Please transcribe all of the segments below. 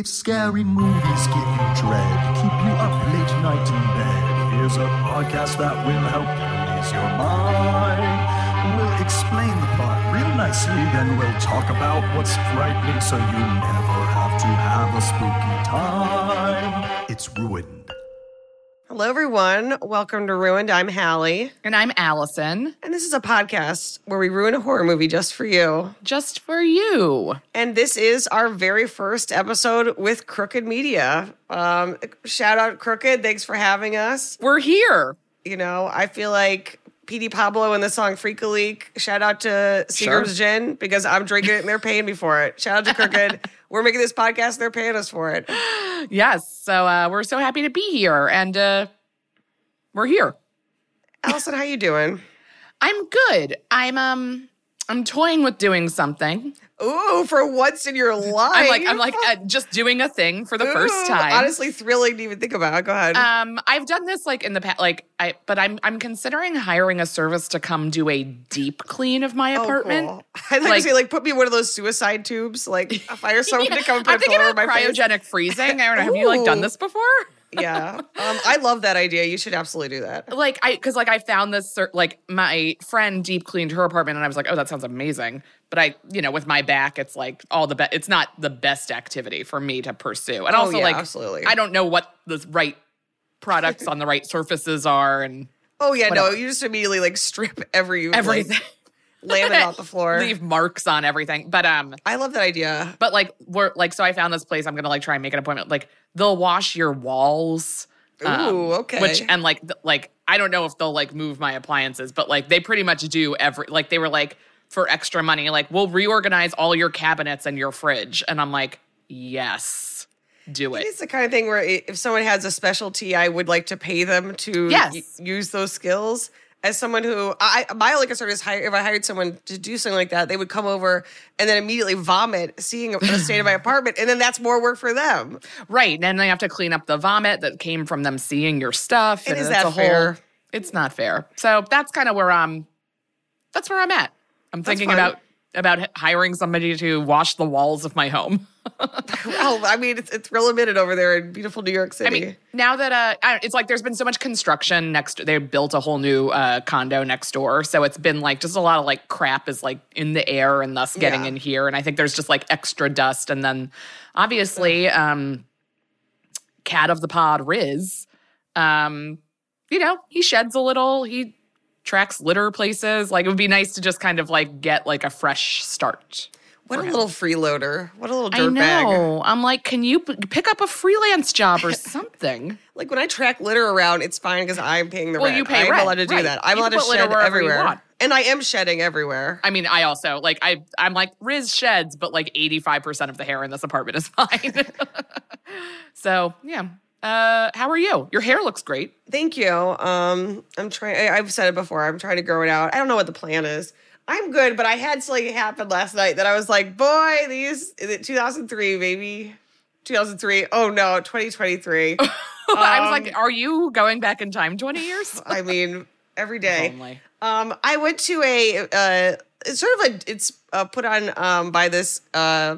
If scary movies give you dread, keep you up late night in bed, here's a podcast that will help you ease your mind. We'll explain the plot real nicely, then we'll talk about what's frightening so you never have to have a spooky time. It's ruined. Hello, everyone. Welcome to Ruined. I'm Halle. And I'm Alison. And this is a podcast where we ruin a horror movie just for you. Just for you. And this is our very first episode with Crooked Media. Um, shout out, Crooked. Thanks for having us. We're here. You know, I feel like Petey Pablo and the song Freak a Leak. Shout out to Seagram's Sure. Gin because I'm drinking it and they're paying me for it. Shout out to Crooked. We're making this podcast, they're paying us for it. Yes. So uh, we're so happy to be here. And uh, we're here. Alison, how you doing? I'm good. I'm um I'm toying with doing something. Ooh, for once in your life. I'm like I'm like uh, just doing a thing for the first time. Honestly, thrilling to even think about. Go ahead. Um, I've done this like in the past, like I, but I'm I'm considering hiring a service to come do a deep clean of my Oh, apartment. cool. I'd like, Like- to say, like, put me in one of those suicide tubes. Like, a fire someone to come and put I'm a pillow about over my face. cryogenic freezing. I don't know. Have you like done this before? Yeah, um, I love that idea. You should absolutely do that. like I because like I found this like my friend deep cleaned her apartment and I was like, oh, that sounds amazing. But I, you know, with my back, it's like all the best. It's not the best activity for me to pursue. And Oh, also, yeah, like, absolutely. I don't know what the right products on the right surfaces are and Oh yeah, no, you just immediately like strip every everything. like, laminate off the floor. Leave marks on everything. But um, I love that idea. but like we're like so I found this place. I'm gonna like try and make an appointment. Like they'll wash your walls. um, Ooh, okay. Which and like th- like I don't know if they'll like move my appliances, but like they pretty much do every like they were like for extra money, like we'll reorganize all your cabinets and your fridge, and I'm like, yes, do it. It's the kind of thing where if someone has a specialty, I would like to pay them to Yes. y- use those skills. As someone who I my only concern is hire, if I hired someone to do something like that, they would come over and then immediately vomit, seeing the state of my apartment, and then that's more work for them. Right, and then they have to clean up the vomit that came from them seeing your stuff. And and is that a whole, fair? It's not fair. So that's kind of where I'm. That's where I'm at. I'm thinking about about hiring somebody to wash the walls of my home. Well, I mean, it's, it's real limited over there in beautiful New York City. I mean, now that uh, it's like there's been so much construction next. They built a whole new uh, condo next door, so it's been like just a lot of like crap is like in the air and thus getting Yeah. in here. And I think there's just like extra dust, and then obviously, um, cat of the pod, Riz, um, you know, he sheds a little. He tracks litter places. Like it would be nice to just kind of like get like a fresh start. what a him. little freeloader. What a little I dirtbag. know. I'm like, can you p- pick up a freelance job or something? Like when I track litter around, it's fine because I'm paying the Well, rent. you pay I'm rent, allowed to do right. that. I'm You allowed to shed everywhere, and I am shedding everywhere. I mean, I also like I I'm like Riz sheds, but like 85% of the hair in this apartment is mine. so yeah. Uh how are you? Your hair looks great. Thank you. Um, I'm trying. I've said it before. I'm trying to grow it out. I don't know what the plan is. I'm good, but I had something happen last night that I was like, boy, these is it 2003, maybe 2003. Oh no, 2023. I was Um, like, are you going back in time 20 years? I mean, every day. Um, I went to a uh, it's sort of a it's uh, put on um, by this uh,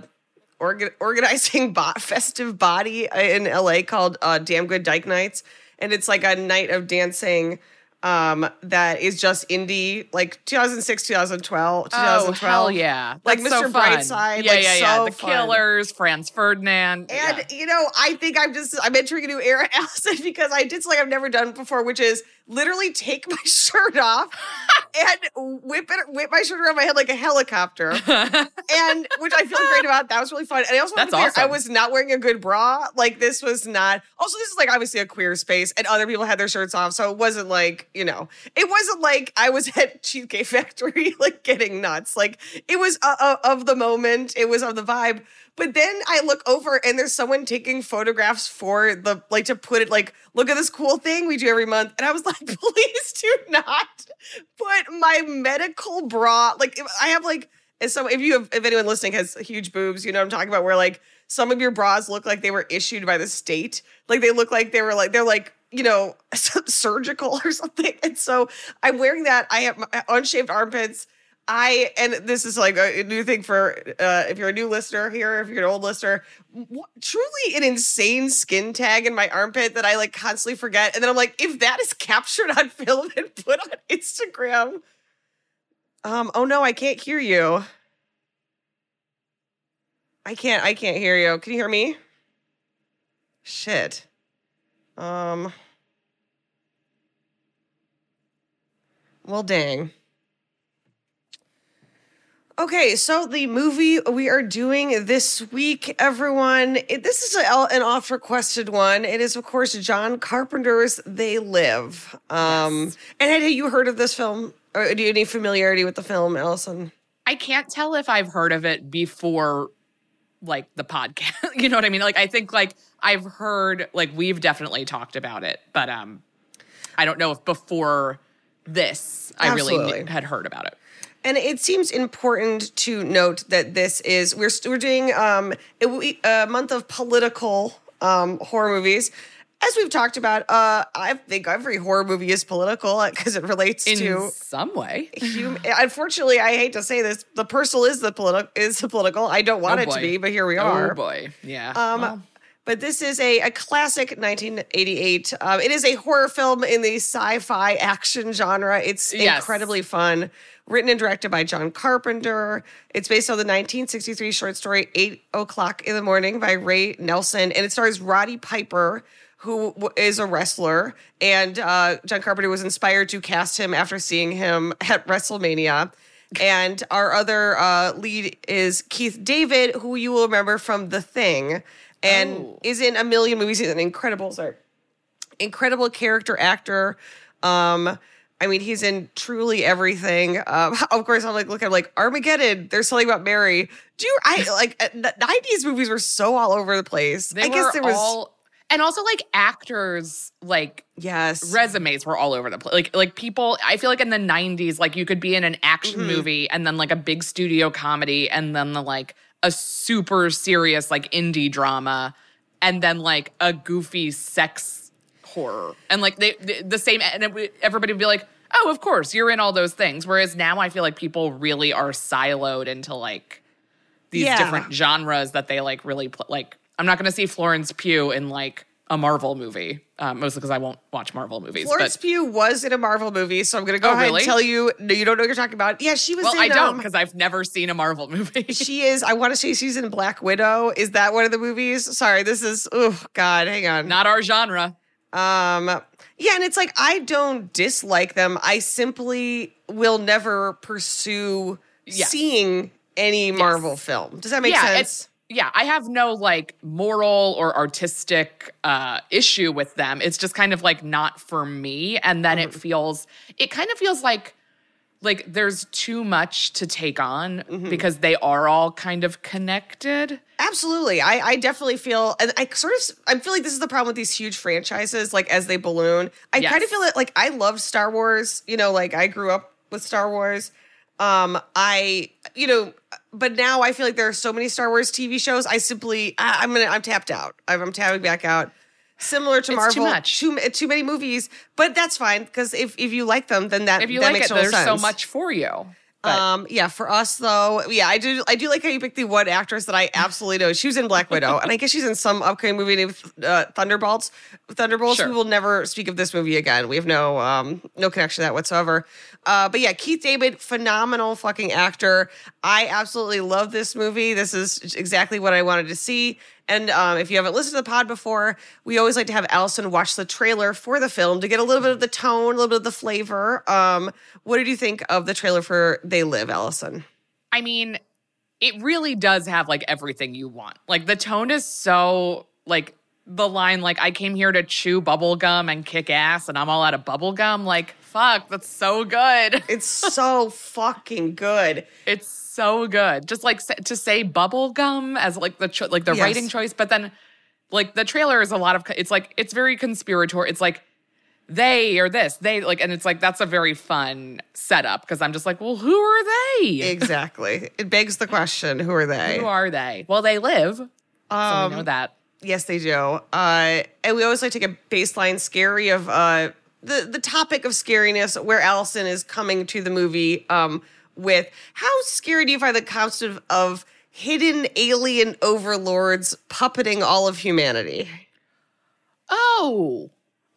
organ- organizing bot festive body in LA called uh, Damn Good Dyke Nights, and it's like a night of dancing um, that is just indie, like 2006, 2012, 2012. Oh, hell yeah. Like That's so Mr. fun. Brightside, Yeah, like, yeah, yeah. so the fun. Killers, Franz Ferdinand. And yeah. you know, I think I'm just I'm entering a new era, Alison, because I did something I've never done before, which is literally take my shirt off and whip it whip my shirt around my head like a helicopter. and which I feel great about. That was really fun. And I also That's clear, I was not wearing a good bra. Like this was not also this is like obviously a queer space and other people had their shirts off. So it wasn't like, you know, it wasn't like I was at Cheesecake Factory like getting nuts. Like it was uh, uh, of the moment, it was of the vibe. But then I look over and there's someone taking photographs for the like to put it like, look at this cool thing we do every month. And I was like, please do not put my medical bra. Like I have like as some if you have if anyone listening has huge boobs, you know what I'm talking about, where like some of your bras look like they were issued by the state. Like they look like they were like they're like you know surgical or something. And so I'm wearing that. I have my unshaved armpits. I and this is like a new thing for uh, if you're a new listener here, if you're an old listener, truly an insane skin tag in my armpit that I like constantly forget. And then I'm like, if that is captured on film and put on Instagram, um, oh no, I can't hear you. I can't. I can't hear you. Can you hear me? Shit. Um. Well, dang. Okay, so the movie we are doing this week, everyone, it, this is a, an oft requested one. It is, of course, John Carpenter's They Live. Um, Yes. And had you heard of this film? Or do you have any familiarity with the film, Alison? I can't tell if I've heard of it before like the podcast. you know what I mean? Like I think like I've heard like we've definitely talked about it, but um I don't know if before this I really had heard about it. And it seems important to note that this is we're we're doing um a, a month of political um horror movies. As we've talked about, uh, I think every horror movie is political because it relates In to some way. hum- Unfortunately, I hate to say this, the personal is the political is the political. I don't want Oh, it to be, but here we are. Oh boy. Yeah. Um, Well, but this is a, a classic 1988. Um, it is a horror film in the sci-fi action genre. It's Yes. incredibly fun. Written and directed by John Carpenter. It's based on the 1963 short story Eight O'clock in the Morning by Ray Nelson, and it stars Roddy Piper, who is a wrestler. And uh, John Carpenter was inspired to cast him after seeing him at WrestleMania. And our other uh, lead is Keith David, who you will remember from The Thing, and Oh. is in a million movies. He's an incredible, sorry, incredible character actor. Um, I mean, he's in truly everything. Um, of course, I'm like looking I'm like Armageddon. There's something about Mary. Do you? I like uh, '90s movies were so all over the place. they I guess there was all and also like actors like yes, resumes were all over the place. Like like people, I feel like in the '90s, like you could be in an action Mm-hmm. movie and then like a big studio comedy and then the like a super serious like indie drama and then like a goofy sex horror and like they, the the same and it, everybody would be like, oh, of course you're in all those things. Whereas now I feel like people really are siloed into like these Yeah. different genres that they like really pl- like. I'm not going to see Florence Pugh in like a Marvel movie, um, mostly because I won't watch Marvel movies. Florence but Pugh was in a Marvel movie, so I'm going to go Oh, ahead really? and tell you. No, you don't know what you're talking about. Yeah, she was. well, in, I don't um, because I've never seen a Marvel movie. she is. I want to say she's in Black Widow. Is that one of the movies? Sorry, this is. Oh God, hang on. not our genre. Um, yeah, and it's like I don't dislike them. I simply will never pursue Yes. seeing any Marvel film. Does that make yeah, sense? Yeah. I have no like moral or artistic uh, issue with them. It's just kind of like not for me, and then Mm-hmm. it feels. It kind of feels like like there's too much to take on Mm-hmm. because they are all kind of connected. Absolutely. I, I definitely feel, and I sort of, I feel like this is the problem with these huge franchises, like as they balloon. I kind of feel that, like, I love Star Wars, you know, like I grew up with Star Wars. Um, I, you know, but now I feel like there are so many Star Wars TV shows. I simply, I, I'm gonna, I'm tapped out. I'm, I'm tapping back out. Similar to It's Marvel, too much. too, too many movies, but that's fine because if if you like them, then that If you that like makes it, there's so much for you. But Um, yeah, for us though, yeah, I do. I do like how you picked the one actress that I absolutely know. She was in Black Widow, and I guess she's in some upcoming movie named uh, Thunderbolts. Thunderbolts. Sure. We will never speak of this movie again. We have no um no connection to that whatsoever. Uh, but yeah, Keith David, phenomenal fucking actor. I absolutely love this movie. This is exactly what I wanted to see. And um, if you haven't listened to the pod before, we always like to have Alison watch the trailer for the film to get a little bit of the tone, a little bit of the flavor. Um, what did you think of the trailer for They Live, Alison? I mean, it really does have like everything you want. Like the tone is so like the line like I came here to chew bubble gum and kick ass and I'm all out of bubble gum like fuck, that's so good. It's so fucking good. It's so good. Just like to say bubble gum as like the cho- like the Yes. writing choice, but then like the trailer is a lot of it's like it's very conspiratorial. It's like they or this they like, and it's like that's a very fun setup because I'm just like, well, who are they? Exactly. It begs the question: Who are they? Who are they? Well, they live. so Um, we know that. Yes, they do. Uh, and we always like to take a baseline scary of uh, the the topic of scariness, where Alison is coming to the movie um, with how scary do you find the concept of, hidden alien overlords puppeting all of humanity? Oh,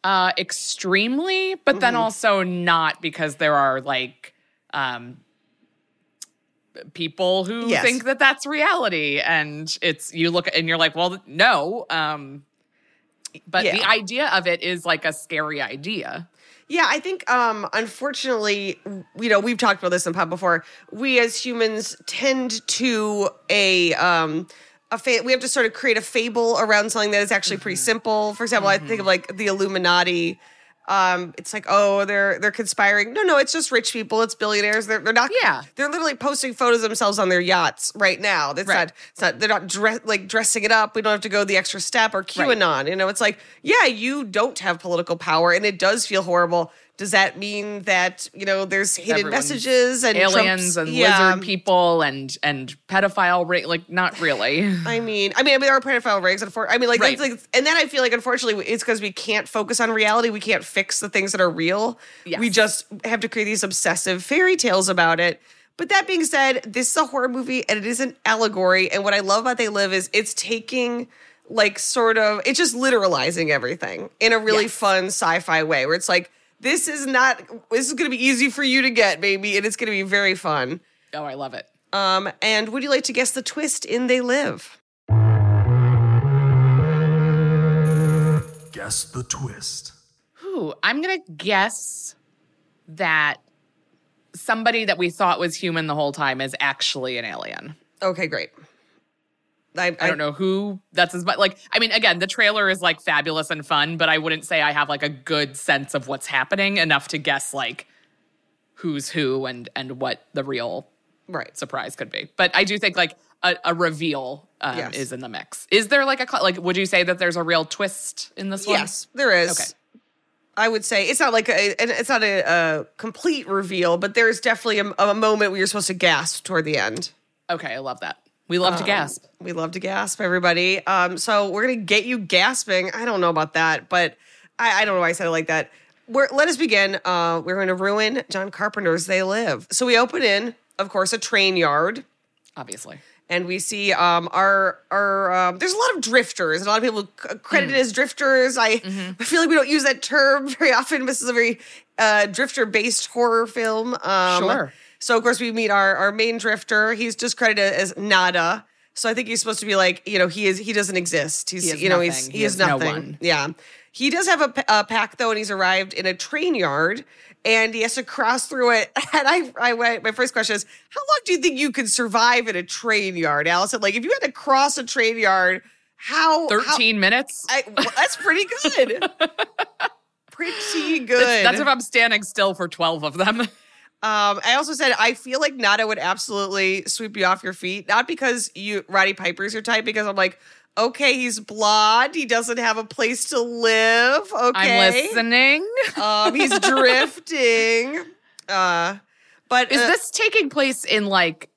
uh, extremely, but then also not because there are like um, people who Yes. think that that's reality, and it's you look and you're like, well, no. Um, but the idea of it is like a scary idea. Yeah, I think um unfortunately, you know, we've talked about this in pub before. We as humans tend to a um a fa- we have to sort of create a fable around something that is actually pretty simple. For example, I think of like the Illuminati. Um, it's like, oh, they're they're conspiring. No, no, it's just rich people. It's billionaires. They're they're not. Yeah. they're literally posting photos of themselves on their yachts right now. That's Right. not. It's not. They're not dress like dressing it up. We don't have to go the extra step or QAnon. You know, it's like, yeah, you don't have political power, and it does feel horrible. Does that mean that you know there's hidden Everyone's messages and aliens Trump's- and yeah. lizard people and and pedophile ra- like not really. I mean, I mean, I mean, there are pedophile rings. Unfor- I mean, like, Right. like, and then I feel like, unfortunately, it's because we can't focus on reality. We can't fix the things that are real. Yes. We just have to create these obsessive fairy tales about it. But that being said, this is a horror movie and it is an allegory. And what I love about They Live is it's taking like sort of it's just literalizing everything in a really Yes. fun sci-fi way where it's like this is not this is going to be easy for you to get, baby, and it's going to be very fun. oh, I love it. Um, and would you like to guess the twist in They Live? Guess the twist. Ooh, I'm gonna guess that somebody that we thought was human the whole time is actually an alien. Okay, great. I, I don't know who that's as much like I mean again the trailer is like fabulous and fun but I wouldn't say I have like a good sense of what's happening enough to guess like who's who and and what the real Right. surprise could be. But I do think like a, a reveal um, Yes. is in the mix. Is there like a like would you say that there's a real twist in this one? Yes, there is. Okay. I would say it's not like a, it's not a, a complete reveal, but there's definitely a, a moment where you're supposed to gasp toward the end. Okay, I love that. We love to Um, gasp. We love to gasp, everybody. Um, so we're gonna get you gasping. I don't know about that, but I, I don't know why I said it like that. We're, let us begin. Uh, we're going to ruin John Carpenter's "They Live." So we open in, of course, a train yard. Obviously. and we see um our our um, there's a lot of drifters and a lot of people credited as drifters i i feel like we don't use that term very often this is a very uh drifter based horror film um Sure. So of course we meet our our main drifter he's just credited as nada so i think he's supposed to be like you know he is he doesn't exist he's He you know he's he, He is is no nothing one. yeah he does have a, a pack though and he's arrived in a train yard and he has to cross through it. And I, I, went- my first question is, how long do you think you could survive in a train yard, Alison? Like, if you had to cross a train yard, how? how- 13 minutes? I, well, that's pretty good. pretty good. That's if I'm standing still for 12 of them. Um, I also said I feel like Nada would absolutely sweep you off your feet, not because you Roddy Piper's your type, because I'm like, okay, he's blonde, he doesn't have a place to live. Okay, I'm listening. Um, he's drifting. Uh, but Is uh, this taking place in like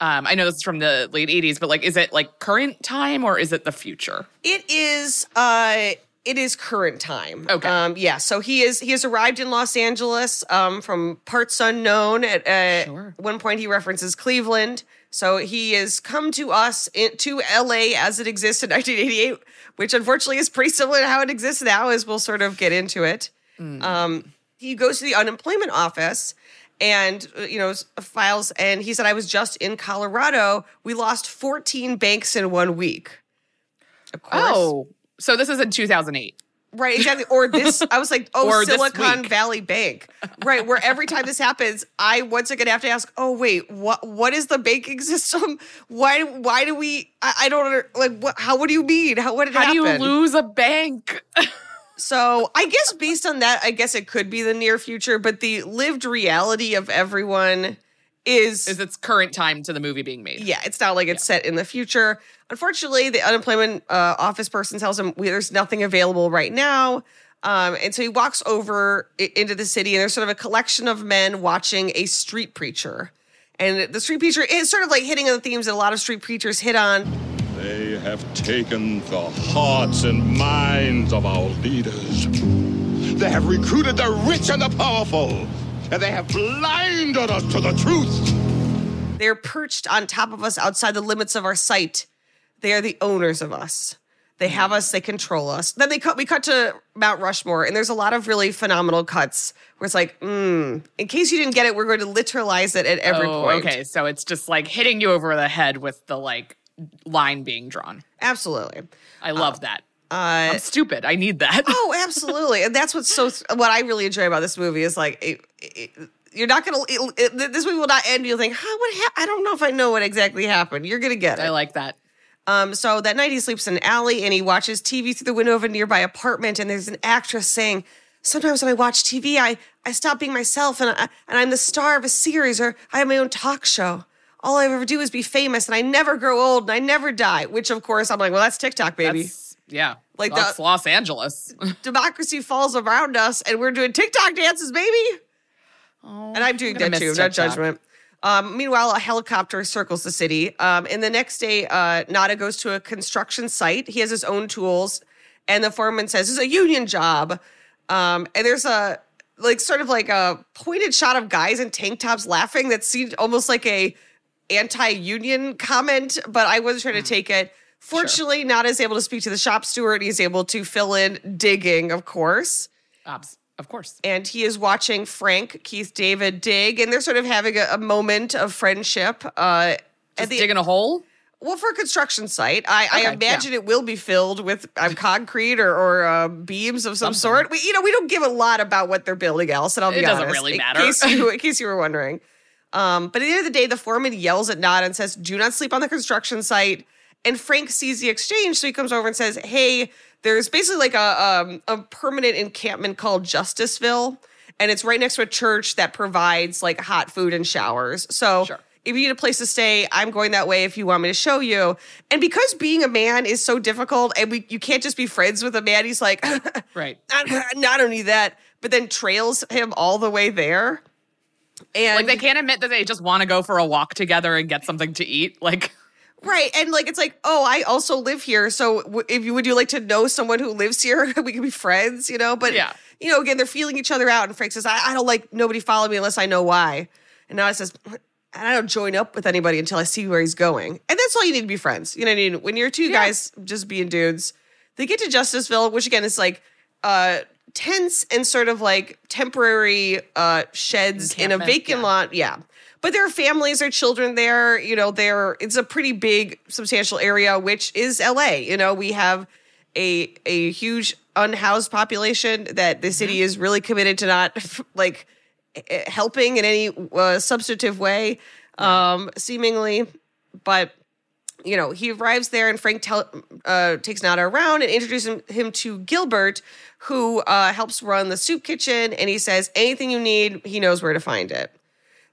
um I know this is from the late 80s, but like is it like current time or is it the future? It is uh it is current time. Okay. Um yeah, so he is he has arrived in Los Angeles um from parts unknown at uh, Sure. one point he references Cleveland. So he has come to us in, to LA as it exists in 1988, which unfortunately is pretty similar to how it exists now as we'll sort of get into it. Um he goes to the unemployment office and uh, you know files and he said I was just in Colorado. We lost 14 banks in one week. Of course. Oh, so this is in 2008. Right, exactly. Or this, I was like, oh, Silicon. Valley Bank. Right, where every time this happens, I once again have to ask, oh wait, what what is the banking system? Why why do we? I, I don't under, like. What? How? What do you mean? How? What did How do you lose a bank? So I guess based on that, I guess it could be the near future, but the lived reality of everyone is, Is its current time to the movie being made? yeah, it's not like it's set in the future. Unfortunately, the unemployment uh, office person tells him "We- there's nothing available right now. Um, and so he walks over into the city, and there's sort of a collection of men watching a street preacher. And the street preacher is sort of like hitting on the themes that a lot of street preachers hit on. They have taken the hearts and minds of our leaders. They have recruited the rich and the powerful, and they have blinded us to the truth. They're perched on top of us outside the limits of our sight. They are the owners of us. They have us, they control us. Then they cut we cut to Mount Rushmore, and there's a lot of really phenomenal cuts where it's like, mm, in case you didn't get it, we're going to literalize it at every Oh, point. okay. So it's just like hitting you over the head with the like line being drawn. Absolutely. I love that. Uh, I'm stupid. I need that. oh, absolutely. And that's what's so what I really enjoy about this movie is like it, it, you're not gonna it, this movie will not end. You'll think, huh, what? Ha- I don't know if I know what exactly happened. You're gonna get it. I like that. Um, so that night he sleeps in an alley and he watches TV through the window of a nearby apartment. And there's an actress saying, "Sometimes when I watch TV, I I stop being myself and I, and I'm the star of a series or I have my own talk show. All I ever do is be famous and I never grow old and I never die." Which of course I'm like, well, that's TikTok, baby. That's, yeah. Like that's the- Los Angeles. Democracy falls around us and we're doing TikTok dances, baby. Oh, And I'm doing gonna that too, miss no judgment. Um, meanwhile, a helicopter circles the city. Um, and the next day, uh, Nada goes to a construction site. He has his own tools, and the foreman says, This is a union job. Um, and there's a like sort of like a pointed shot of guys in tank tops laughing that seemed almost like a anti-union comment, but I wasn't trying to take it. Fortunately, not is able to speak to the shop steward. He's able to fill in digging, of course Obs- of course. and he is watching Frank Keith David dig, and they're sort of having a, a moment of friendship. Uh, Just the, digging a hole. well, for a construction site, I, I Okay, imagine it will be filled with um, concrete or, or uh, beams of some Something. sort. We, you know, we don't give a lot about what they're building, Alison. I'll be honest. It doesn't really in matter. Case you, in case you were wondering. Um, but at the end of the day, the foreman yells at Nada and says, "Do not sleep on the construction site." And Frank sees the exchange, so he comes over and says, "Hey, there's basically like a um, a permanent encampment called Justiceville, and it's right next to a church that provides like hot food and showers. So." Sure. If you need a place to stay, I'm going that way if you want me to show you. And because being a man is so difficult and we you can't just be friends with a man, he's like, Right. not, not only that, but then trails him all the way there. And Like they can't admit that they just want to go for a walk together and get something to eat. Like right, and like it's like, oh, I also live here, so w- if you would you like to know someone who lives here, we can be friends, you know. But Yeah. you know, again, they're feeling each other out, and Frank says, I, I don't like nobody follow me unless I know why. And now it says, and I don't join up with anybody until I see where he's going, and that's all you need to be friends. You know what I mean? When you're two guys just being dudes, they get to Justiceville, which again is like uh tents and sort of like temporary uh sheds in a vacant yeah. lot. Yeah. But there are families, there are children there, you know, there it's a pretty big, substantial area, which is LA. You know, we have a a huge unhoused population that the city is really committed to not like eh, helping in any uh, substantive way, um, seemingly. But you know, he arrives there and Frank tell, uh, takes Nada around and introduces him, him to Gilbert, who uh, helps run the soup kitchen. And he says, anything you need, he knows where to find it.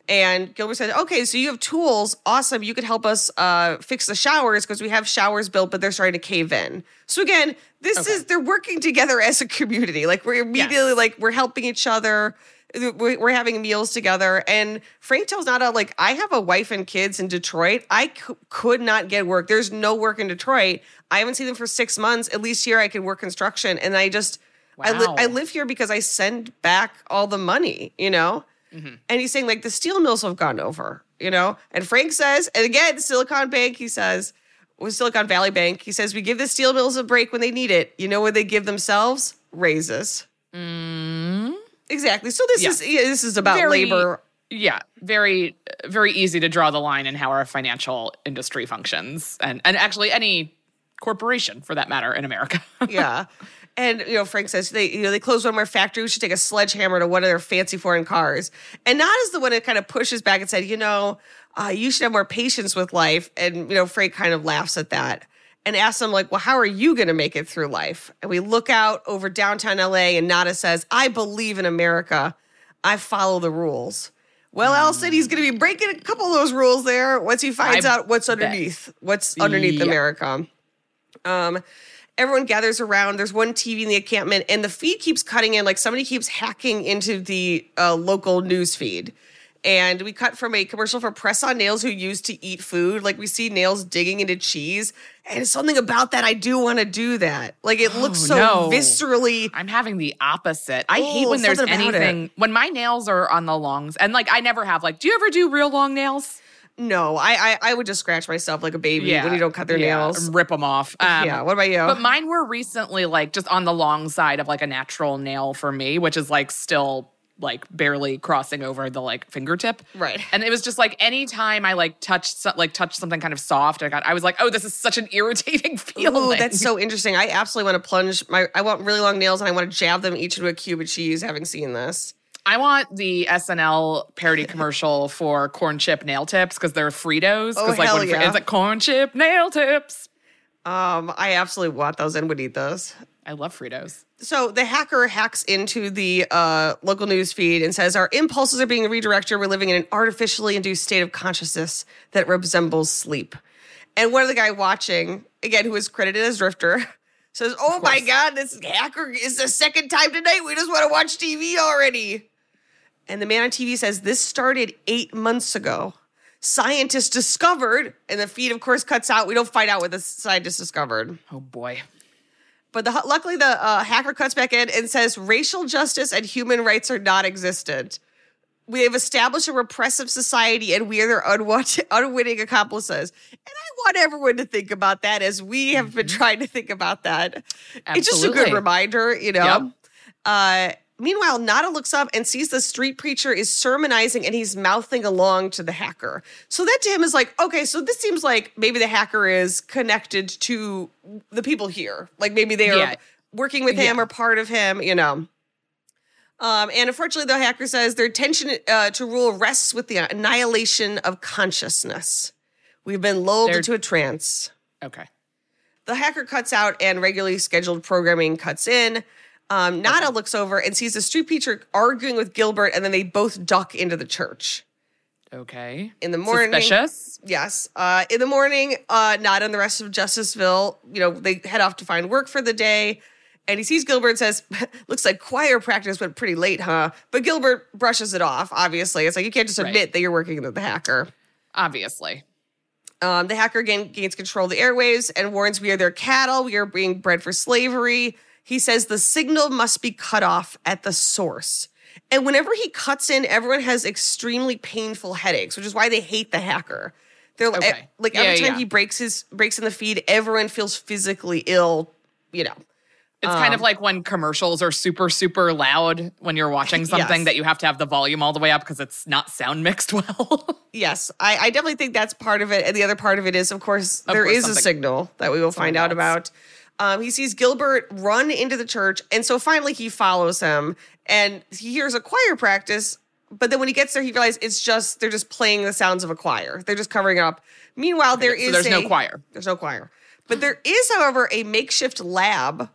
And Gilbert said, okay, so you have tools. Awesome. You could help us uh, fix the showers because we have showers built, but they're starting to cave in. So again, this is, they're working together as a community. Like we're immediately Yes. like, we're helping each other. We're having meals together. And Frank tells Nada, like, I have a wife and kids in Detroit. I c- could not get work. There's no work in Detroit. I haven't seen them for six months. At least here I can work construction. And I just, I, li- I live here because I send back all the money, you know? Mm-hmm. And he's saying, like, the steel mills have gone over, you know? And Frank says, and again, Silicon Bank, he says, with Silicon Valley Bank, he says, we give the steel mills a break when they need it. You know what they give themselves? Raises. Mm-hmm. Exactly. So this Yes. is yeah, this is about Very- labor. yeah, very very easy to draw the line in how our financial industry functions and and actually any corporation for that matter in America. yeah. And you know, Frank says they you know they closed one of our factories. We should take a sledgehammer to one of their fancy foreign cars. And Nada is the one that kind of pushes back and said, you know, uh, you should have more patience with life. And you know, Frank kind of laughs at that. and asks him like, "Well, how are you going to make it through life?" And we look out over downtown LA, and Nada says, "I believe in America. I follow the rules." Well, Alison, he's going to be breaking a couple of those rules there once he finds I out what's bet. underneath, what's underneath Yeah. America. Um, everyone gathers around. There's one TV in the encampment, and the feed keeps cutting in. Like somebody keeps hacking into the uh, local news feed. And we cut from a commercial for Press on Nails, who used to eat food. Like we see nails digging into cheese, and something about that. I do want to do that. Like it looks so no. viscerally. I'm having the opposite. I hate Oh, when there's about it. anything when my nails are on the longs, and like I never have. Like, do you ever do real long nails? No, I, I I would just scratch myself like a baby when you don't cut their yeah, nails. rip them off. Um, yeah. What about you? But mine were recently like just on the long side of like a natural nail for me, which is like still like barely crossing over the like fingertip. Right. And it was just like anytime I like touched so- like touched something kind of soft, I got I was like, oh, this is such an irritating feeling. Ooh, that's so interesting. I absolutely want to plunge my. I want really long nails, and I want to jab them each into a cube of cheese. Having seen this, I want the SNL parody commercial for corn chip nail tips because they're Fritos. Oh, Because like hell when yeah. it's like corn chip nail tips. um, I absolutely want those and would eat those. I love Fritos. So the hacker hacks into the uh, local news feed and says, Our impulses are being redirected. We're living in an artificially induced state of consciousness that resembles sleep. And one of the guy watching, again, who is credited as Drifter, says, Oh my God, this hacker is the second time tonight. We just want to watch TV already. And the man on TV says, This started eight months ago. Scientists discovered, and the feed, of course, cuts out. We don't find out what the scientists discovered. Oh boy. But the, luckily, the uh, hacker cuts back in and says racial justice and human rights are not existent. We have established a repressive society and we are their unwit- unwitting accomplices. And I want everyone to think about that as we have been trying to think about that. It's just a good reminder, you know? Yep. Uh, meanwhile, Nada looks up and sees the street preacher is sermonizing and he's mouthing along to the hacker. So that to him is like, okay, so this seems like maybe the hacker is connected to the people here. Like maybe they are Yeah. working with him Yeah. or part of him, you know. Um, and unfortunately, the hacker says their intention uh, to rule rests with the annihilation of consciousness. We've been lulled They're- into a trance. Okay. The hacker cuts out and regularly scheduled programming cuts in. Um, Nada looks over and sees the street preacher arguing with Gilbert, and then they both duck into the church. Okay. In the morning- Suspicious. Yes. Uh, in the morning, uh, Nada and the rest of Justiceville, you know, they head off to find work for the day. And he sees Gilbert and says, Looks like choir practice went pretty late, huh? But Gilbert brushes it off, obviously. It's like you can't just Right. admit that you're working with the hacker. Obviously. Um, the hacker gain, gains control of the airwaves and warns we are their cattle. We are being bred for slavery. He says the signal must be cut off at the source. And whenever he cuts in, everyone has extremely painful headaches, which is why they hate the hacker. They're like- Okay. like Yeah, every time yeah. he breaks his breaks in the feed, everyone feels physically ill. You know, It's kind Um, of like when commercials are super, super loud when you're watching something Yes. that you have to have the volume all the way up because it's not sound mixed well. yes, I, I definitely think that's part of it. And the other part of it is, of course, there course, is a signal that we will find out else. about. Um, he sees Gilbert run into the church, and so finally he follows him, and he hears a choir practice. But then when he gets there, he realizes it's just they're just playing the sounds of a choir. They're just covering it up. Meanwhile, there so is there's no choir. There's no choir, but there is, however, a makeshift lab.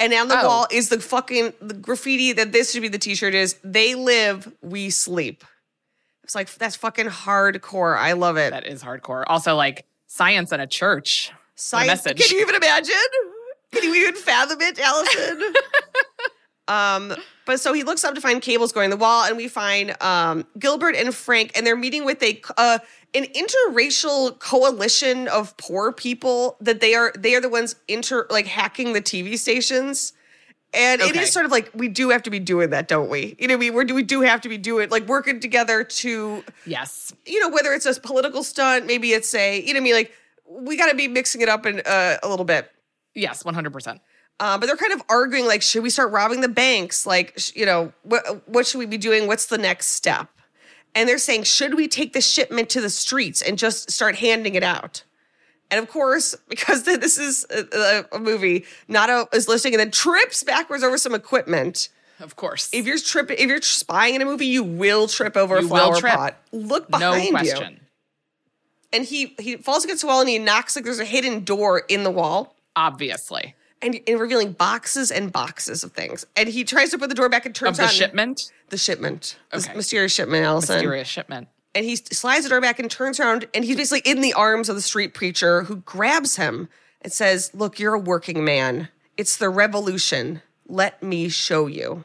And on the Oh. wall is the fucking the graffiti that this should be the t-shirt is they live, we sleep. It's like that's fucking hardcore. I love it. that is hardcore. Also, like science in a church. What a Science. message. Can you even imagine? Can you even fathom it, Alison? um, but so he looks up to find cables going the wall, and we find um, Gilbert and Frank, and they're meeting with a uh, an interracial coalition of poor people that they are they are the ones inter like hacking the TV stations. And it Okay. is sort of like we do have to be doing that, don't we? You know, we we're, we do have to be doing like working together to Yes. you know, whether it's a political stunt, maybe it's a, you know, what I mean, like we got to be mixing it up in uh, a little bit. Yes, 100%. Uh, but they're kind of arguing, like, should we start robbing the banks? Like, sh- you know, what what should we be doing? What's the next step? And they're saying, should we take the shipment to the streets and just start handing it out? And of course, because th- this is a, a movie, Nada is listening and then trips backwards over some equipment. Of course. If you're tripping, if you're spying in a movie, you will trip over a You will flower pot. Look no behind you. question. and he he falls against the wall and he knocks like there's a hidden door in the wall Obviously. and, and revealing boxes and boxes of things. And he tries to put the door back and Of turns the on shipment. the shipment, Okay. mysterious shipment, Alison. Mysterious shipment. And he slides the door back and turns around, and he's basically in the arms of the street preacher who grabs him and says, "Look, you're a working man. It's the revolution. Let me show you."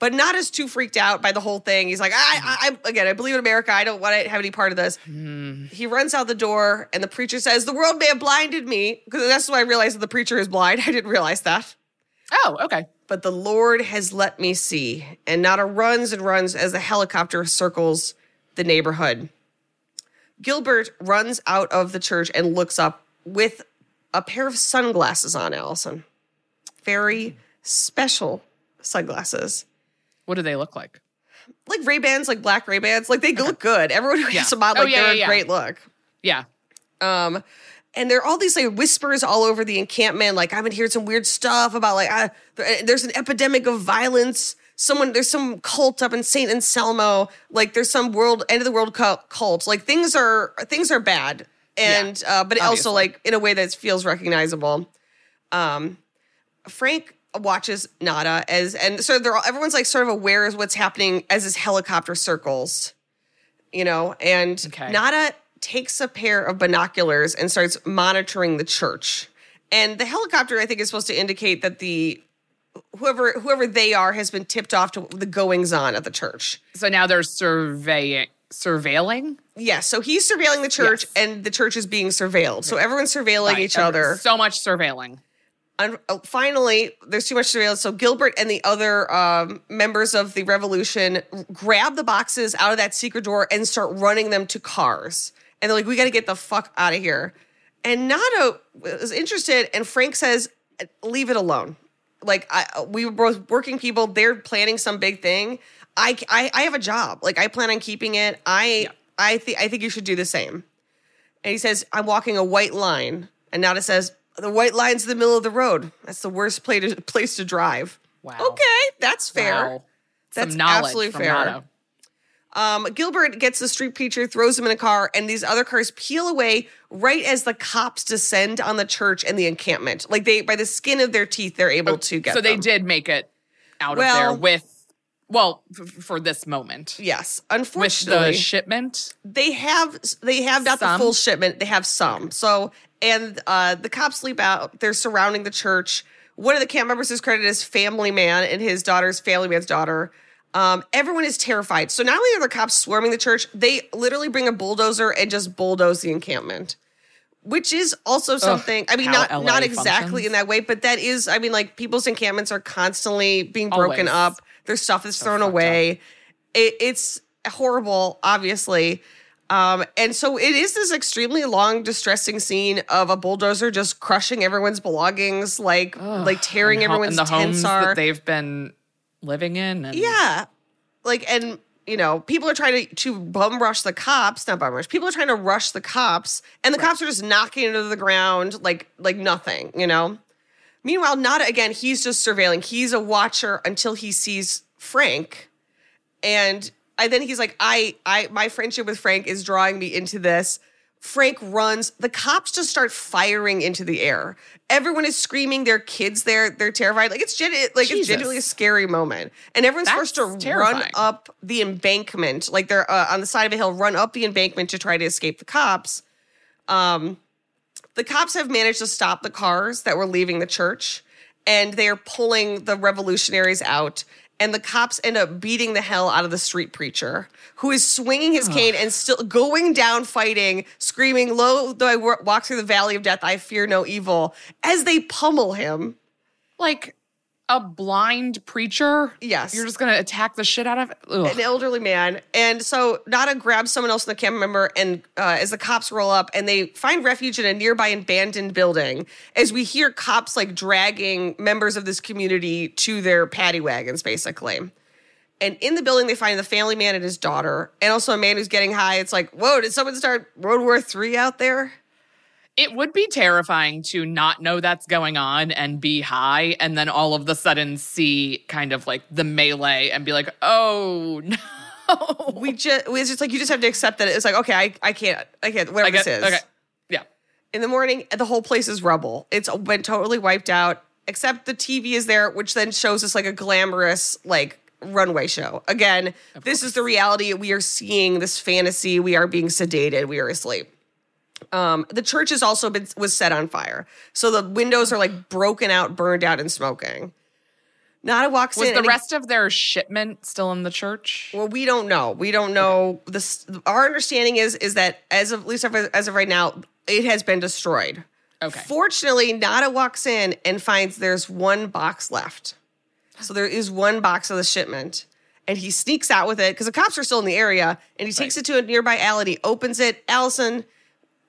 But not as too freaked out by the whole thing. He's like, I, I, I again, I believe in America. I don't want to have any part of this. Hmm. He runs out the door, and the preacher says, "The world may have blinded me," because that's why I realized that the preacher is blind. I didn't realize that Oh, okay. but the Lord has let me see. And Nada runs and runs as the helicopter circles the neighborhood. Gilbert runs out of the church and looks up with a pair of sunglasses on, Alison. Very special sunglasses. What do they look like? Like Ray Bans, like black Ray Bans. Like they look good. Everyone who Yeah. has them Oh, like yeah, they're yeah, yeah. a great look. Yeah. Um, and there are all these like whispers all over the encampment. Like I've been hearing some weird stuff about like uh, there's an epidemic of violence. Someone there's some cult up in Saint Anselmo. Like there's some world end of the world cult. cult. Like things are things are bad, and uh, but also like in a way that feels recognizable. Um, Frank watches Nada as and so they're all, everyone's like sort of aware of what's happening as this helicopter circles, you know, and Okay. Nada takes a pair of binoculars and starts monitoring the church. And the helicopter, I think, is supposed to indicate that the whoever whoever they are has been tipped off to the goings on at the church. So now they're surveying, surveilling Yes, so he's surveilling the church, Yes. and the church is being surveilled. So everyone's surveilling Right, each every- other. So much surveilling. Un- uh, finally, there's too much surveillance. So Gilbert and the other um, members of the revolution grab the boxes out of that secret door and start running them to cars. And they're like, "We got to get the fuck out of here." And Nada is interested, and Frank says, "Leave it alone." Like I, we were both working people. They're planning some big thing. I, I, I have a job. Like I plan on keeping it. I, I think, I think you should do the same. And he says, I'm walking a white line. And Nada says, The white line's in the middle of the road. That's the worst place to, place to drive. Wow. Okay, that's fair. Wow. That's absolutely fair. Um, Gilbert gets the street preacher, throws him in a car, and these other cars peel away right as the cops descend on the church and the encampment. Like they, by the skin of their teeth, they're able to get So they them. did make it out Well- of there with, well, f- for this moment. Yes, With unfortunately, the shipment. they have they have not Some? the full shipment. They have some. So and uh, the cops sleep out. They're surrounding the church. One of the camp members is credited as family man, and his daughter's family man's daughter. Um, everyone is terrified. So not only are the cops swarming the church, they literally bring a bulldozer and just bulldoze the encampment. Which is also something. I mean, not LA not exactly functions. in that way, but that is. I mean, like people's encampments are constantly being broken Always. up. Their stuff is thrown away. It, it's horrible, obviously. Um, and so it is this extremely long, distressing scene of a bulldozer just crushing everyone's belongings, like like tearing and everyone's and the homes tents are. that they've been living in. And yeah, like and you know people are trying to to bum rush the cops, not bum rush. People are trying to rush the cops, and the cops are just knocking into the ground like like nothing, you know. Meanwhile, Nada again, he's just surveilling. He's a watcher until he sees Frank, and I then he's like, I I my friendship with Frank is drawing me into this. Frank runs. The cops just start firing into the air. Everyone is screaming. Their kids there. They're terrified. Like it's like it's genuinely a scary moment. And everyone's That's forced to run up the embankment, like they're uh, on the side of a hill, run up the embankment to try to escape the cops. Um, the cops have managed to stop the cars that were leaving the church, and they are pulling the revolutionaries out. And the cops end up beating the hell out of the street preacher, who is swinging his cane and still going down, fighting, screaming, "Lo, though I walk through the valley of death, I fear no evil." As they pummel him, like a blind preacher. Yes. You're just going to attack the shit out of. Ugh. an elderly man. And so Nada grabs someone else in the camp member, and uh, as the cops roll up, and they find refuge in a nearby abandoned building, as we hear cops like dragging members of this community to their paddy wagons, basically. And in the building, they find the family man and his daughter, and also a man who's getting high. It's like, whoa, did someone start World War III out there? It would be terrifying to not know that's going on and be high and then all of the sudden see kind of like the melee and be like, oh no. We just it's just like you just have to accept that it's like okay, I, I can't I can't whatever I get, this is. okay. Yeah. In the morning, the whole place is rubble. It's been totally wiped out, except the TV is there, which then shows us like a glamorous like runway show. Again, this is the reality. We are seeing this fantasy. We are being sedated. We are asleep. Um, the church has also been was set on fire, so the windows are like broken out, burned out, and smoking. Nada walks Was in. Was the and he- rest of their shipment still in the church? well, we don't know. We don't know. This our understanding is is that as of at least as of right now, it has been destroyed. Okay. Fortunately, Nada walks in and finds there's one box left. So there is one box of the shipment. And he sneaks out with it because the cops are still in the area. And he takes it to a nearby alley. and He opens it. Alison,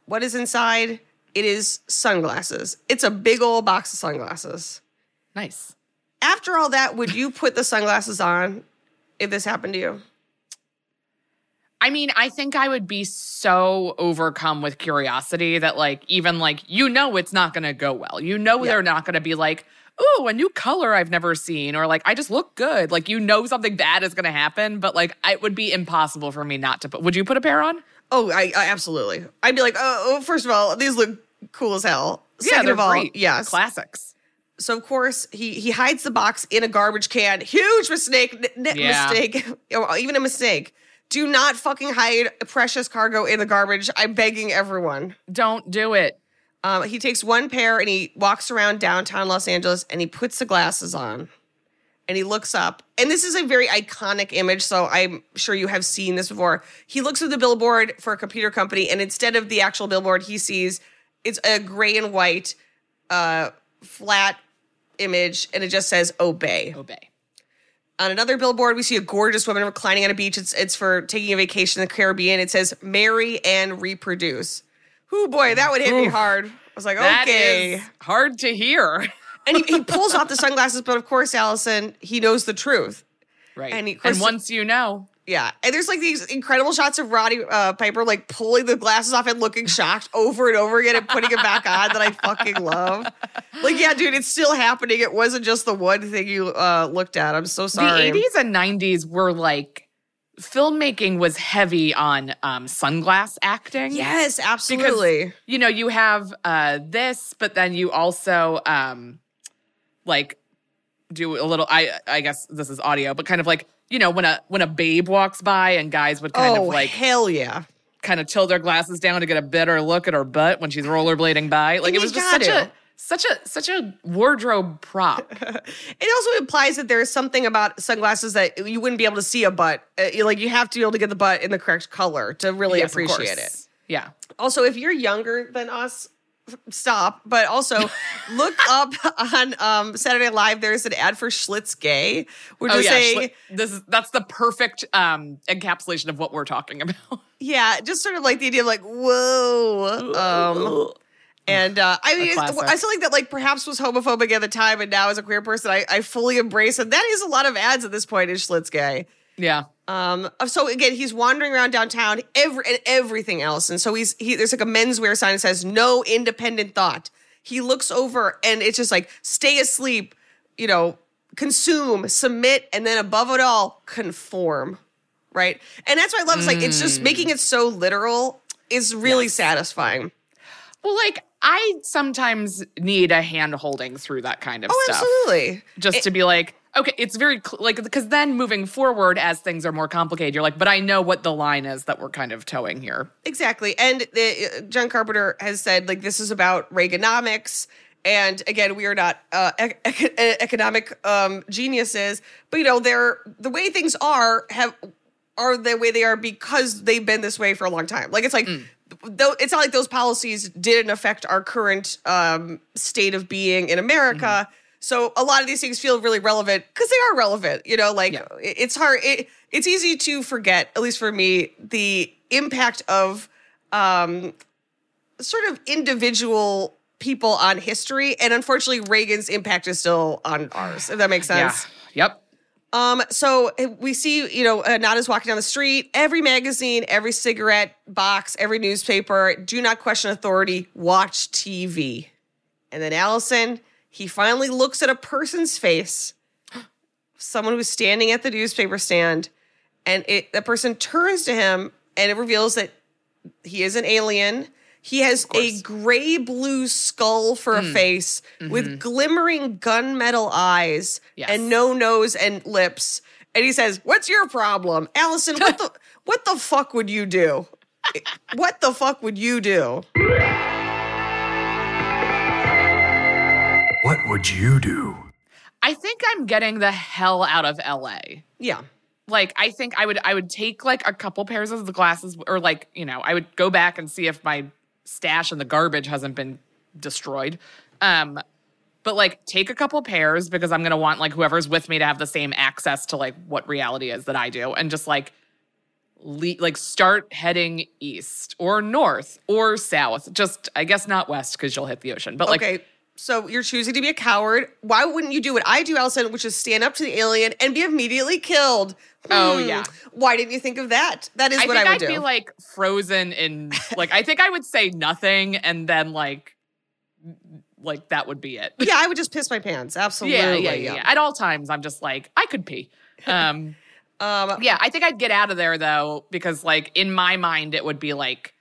what is inside? It is sunglasses. It's a big old box of sunglasses. Nice. After all that, would you put the sunglasses on if this happened to you? I mean, I think I would be so overcome with curiosity that, like, even like, you know, it's not going to go well. You know, Yeah. they're not going to be like, ooh, a new color I've never seen, or like, I just look good. Like, you know, something bad is going to happen, but like, it would be impossible for me not to put. Would you put a pair on? Oh, I, I absolutely. I'd be like, oh, oh, first of all, these look cool as hell. yeah, Second they're of all, great. yes. Classics. So of course he he hides the box in a garbage can. Huge mistake. N- n- Yeah. Mistake. Even a mistake. Do not fucking hide precious cargo in the garbage. I'm begging everyone. Don't do it. Um, he takes one pair and he walks around downtown Los Angeles and he puts the glasses on and he looks up. And this is a very iconic image, so I'm sure you have seen this before. He looks at the billboard for a computer company, and instead of the actual billboard, he sees it's a gray and white, uh, flat image, and it just says "Obey." Obey. On another billboard, we see a gorgeous woman reclining on a beach. It's it's for taking a vacation in the Caribbean. It says "Marry and reproduce." Whoo boy, that would hit me hard. I was like, That okay. hard to hear. and he, he pulls off the sunglasses, but of course, Allison, he knows the truth. Right. And And, he- course- once you know, Yeah, and there's like these incredible shots of Roddy uh, Piper like pulling the glasses off and looking shocked over and over again and putting it back on that I fucking love. Like, yeah, dude, it's still happening. It wasn't just the one thing you uh, looked at. I'm so sorry. the 80s and 90s were like filmmaking was heavy on um, sunglass acting. Yes, absolutely. you know you have uh this but then you also um like do a little i i guess this is audio but kind of like you know when a when a babe walks by and guys would kind oh, of like hell yeah. kind of tilt their glasses down to get a better look at her butt when she's rollerblading by like And it was just such gotta. a such a such a wardrobe prop It also implies that there's something about sunglasses that you wouldn't be able to see a butt. Uh, like, you have to be able to get the butt in the correct color to really Yes, appreciate it. yeah Also, if you're younger than us, stop. But also, look up on um, Saturday Live. There's an ad for Schmitts Gay, which oh is yeah saying, Schli- this is that's the perfect um encapsulation of what we're talking about yeah, just sort of like the idea of like, whoa. Um, and uh, I mean. I still think that like perhaps was homophobic at the time, and now as a queer person, I, I fully embrace it. That is a lot of ads at this point. Is Schmitts Gay? Yeah Um, so again, he's wandering around downtown, every and everything else, and so he's he. There's like a menswear sign that says "No independent thought." He looks over, and it's just like "Stay asleep," you know, consume, submit, and then above it all, conform. Right, and that's what I love. Like it's just making it so literal is really satisfying. well like i sometimes need a hand holding through that kind of Oh, stuff absolutely. just to be like okay it's very cl- like because then moving forward as things are more complicated you're like but i know what the line is that we're kind of towing here Exactly. And the, uh, John Carpenter has said, like, this is about Reaganomics. And again, we are not uh, ec- ec- economic um, geniuses, but you know, they're the way things are have are the way they are because they've been this way for a long time. Like, it's like, though it's not like those policies didn't affect our current um, state of being in America. So a lot of these things feel really relevant because they are relevant. You know, like Yeah. it's hard. It, it's easy to forget, at least for me, the impact of um, sort of individual people on history, and unfortunately, Reagan's impact is still on ours. If that makes sense. yeah yep Um, so uh, we see, you know, uh, Nada's walking down the street. Every magazine, every cigarette box, every newspaper. Do not question authority. Watch TV. And then Allison, he finally looks at a person's face, someone who's standing at the newspaper stand, and it the person turns to him and it reveals that he is an alien. He has a gray blue skull for a Mm. face with glimmering gunmetal eyes Mm-hmm. Yes. and no nose and lips. And he says, "What's your problem, Allison? What the what the fuck would you do? what the fuck would you do?" What would you do? I think I'm getting the hell out of LA. Yeah. Like I think I would I would take like a couple pairs of the glasses or like, you know, I would go back and see if my stash in the garbage hasn't been destroyed. Um but like take a couple pairs because I'm going to want like whoever's with me to have the same access to like what reality is that I do and just like le- like start heading east or north or south. Just I guess not west cuz you'll hit the ocean. But like okay. So you're choosing to be a coward. Why wouldn't you do what I do, Allison, which is stand up to the alien and be immediately killed? Oh, Hmm. yeah. Why didn't you think of that? That is what I what I would would do. be like frozen in like I think I would say nothing and then like like that would be it. yeah, I would just piss my pants. Absolutely. yeah, yeah, yeah, yeah. At all times I'm just like I could pee. Um Um, yeah, I think I'd get out of there though because like in my mind it would be like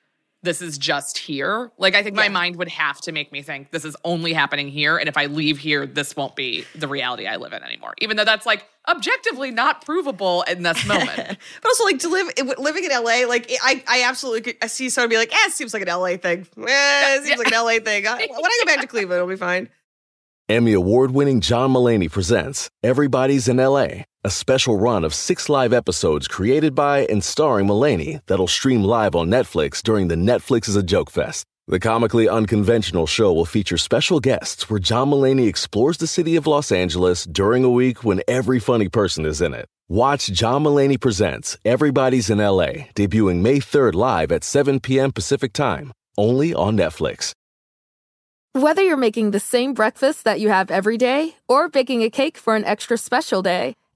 this is just here. Like I think my mind would have to make me think this is only happening here and if I leave here this won't be the reality I live in anymore. Even though that's like objectively not provable in this moment. but also, like to live living in LA, like I, I absolutely could, I see someone be like, "Eh, it seems like an LA thing. Eh, it seems like an LA thing. I- When I go back to Cleveland, it'll be fine." Emmy award winning John Mulaney presents Everybody's in LA, a special run of six live episodes created by and starring Mulaney that'll stream live on Netflix during the Netflix is a Joke Fest. The comically unconventional show will feature special guests where John Mulaney explores the city of Los Angeles during a week when every funny person is in it. Watch John Mulaney Presents Everybody's in LA, debuting May 3rd live at 7 p.m. Pacific Time, only on Netflix. Whether you're making the same breakfast that you have every day or baking a cake for an extra special day,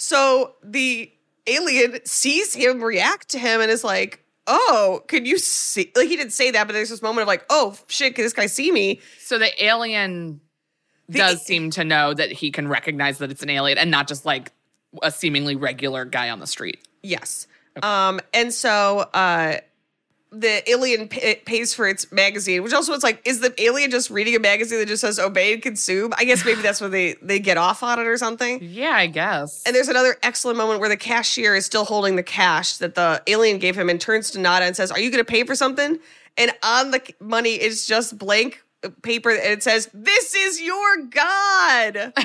So the alien sees him react to him and is like, "Oh, could you see?" Like he didn't say that, but there's this moment of like, "Oh shit, can this guy see me?" So the alien does seem to know that he can recognize that it's an alien and not just like a seemingly regular guy on the street. Yes. Um, and so uh, the alien pa pays for its magazine, which also is like, is the alien just reading a magazine that just says obey and consume? I guess maybe that's what they they get off on it or something. Yeah, I guess. And there's another excellent moment where the cashier is still holding the cash that the alien gave him and turns to Nada and says, Are you going to pay for something? And on the money is just blank paper and it says, This is your God.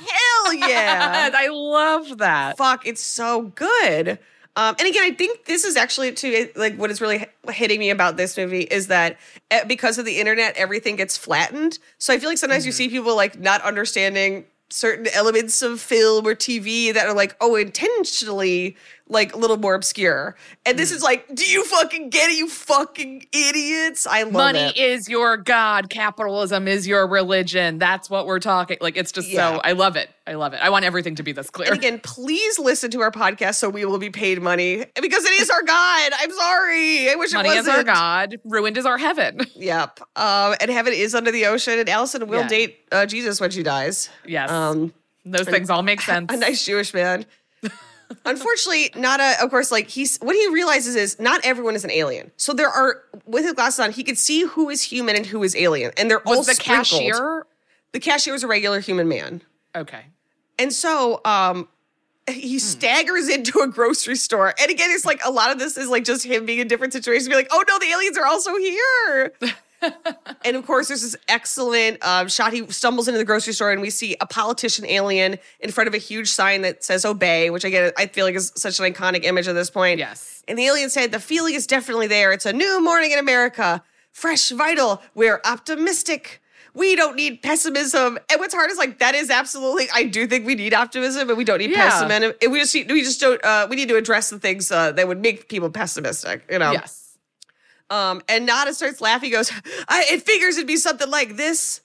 Hell yeah. I love that. Fuck, it's so good. Um, and again, I think this is actually too like what is really hitting me about this movie is that eh, because of the internet, everything gets flattened. So I feel like sometimes you see people like not understanding certain elements of film or TV that are like, oh, intentionally like a little more obscure. And this is like, do you fucking get it, you fucking idiots? I love it. Money it. is your god. Capitalism is your religion. That's what we're talking. Like it's just Yeah. so. I love it. I love it. I want everything to be this clear. And again, please listen to our podcast so we will be paid money because it is our God. I'm sorry. I wish Money it is wasn't. is our god. Ruined is our heaven. Yep. Um, and heaven is under the ocean, and Allison will Yeah. date uh, Jesus when she dies. Yes. Um, Those things all make sense. a nice Jewish man. Unfortunately, not a. of course, like he's what he realizes is not everyone is an alien. So there are with his glasses on, he could see who is human and who is alien, and they're all the sprinkled. cashier? The cashier was a regular human man, Okay. and so um, he staggers into a grocery store. And again, it's like a lot of this is like just him being in different situations, be like, oh no, the aliens are also here. and of course, there's this excellent um, shot. He stumbles into the grocery store, and we see a politician alien in front of a huge sign that says "Obey," which I get. I feel like is such an iconic image at this point. Yes. And the alien said, "The feeling is definitely there. It's a new morning in America, fresh, vital. We're optimistic." we don't need pessimism. And what's hard is like that is absolutely I do think we need optimism and we don't need Yeah. pessimism. And we just need, we just don't uh, we need to address the things uh, that would make people pessimistic. You know. yes. Um, and Nada starts laughing. He goes, I, "It figures it'd be something like this."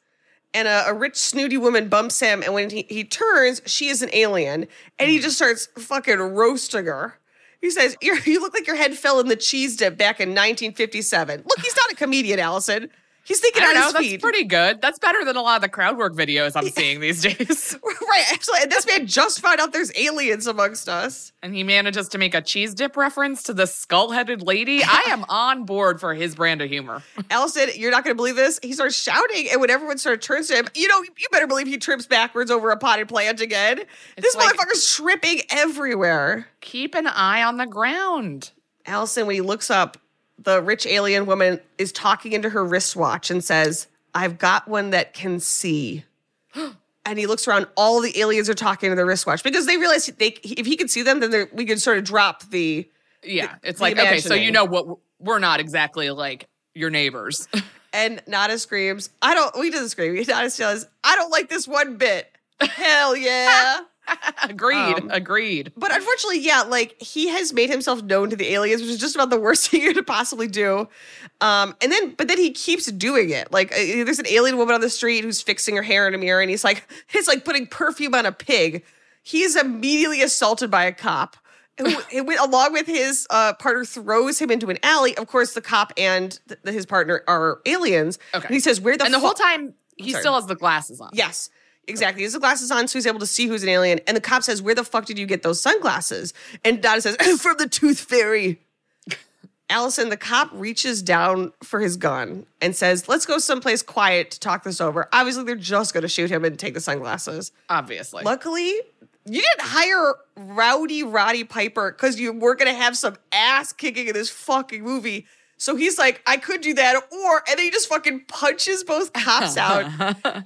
And a, a rich, snooty woman bumps him, and when he, he turns, she is an alien, and he just starts fucking roasting her. He says, You're, "You look like your head fell in the cheese dip back in 1957." Look, he's not a comedian, Allison. He's thinking I know. That's pretty good. That's better than a lot of the crowd work videos I'm seeing these days. right, actually, and this man just found out there's aliens amongst us. And he manages to make a cheese dip reference to the skull headed lady. I am on board for his brand of humor. Allison, you're not going to believe this. He starts shouting, and when everyone sort of turns to him, you know, you better believe he trips backwards over a potted plant again. this like- motherfucker's tripping everywhere. Keep an eye on the ground. Allison, when he looks up, the rich alien woman is talking into her wristwatch and says, I've got one that can see. and he looks around, all the aliens are talking to their wristwatch because they realize they, if he could see them, then we could sort of drop the. Yeah. It's the like, okay, so you know what? We're not exactly like your neighbors. And Nada screams, I don't, we didn't scream. Nada says, I don't like this one bit. Hell yeah. agreed. Um, agreed. But unfortunately, yeah, like he has made himself known to the aliens, which is just about the worst thing you could possibly do. Um, and then, but then he keeps doing it. Like, uh, there's an alien woman on the street who's fixing her hair in a mirror, and he's like, it's like putting perfume on a pig. He is immediately assaulted by a cop. Who, who went- along with his uh, partner, throws him into an alley. Of course, the cop and th- his partner are aliens. Okay. And he says, "Where the and the whole time, he sorry. still has the glasses on. Yes, exactly. He has the glasses on, so he's able to see who's an alien. And the cop says, Where the fuck did you get those sunglasses? And Donna says, From the Tooth Fairy. Allison, the cop reaches down for his gun and says, Let's go someplace quiet to talk this over. Obviously, they're just going to shoot him and take the sunglasses. Obviously. Luckily, you didn't hire Rowdy Roddy Piper because you were going to have some ass kicking in this fucking movie. So he's like, I could do that, or and then he just fucking punches both cops out,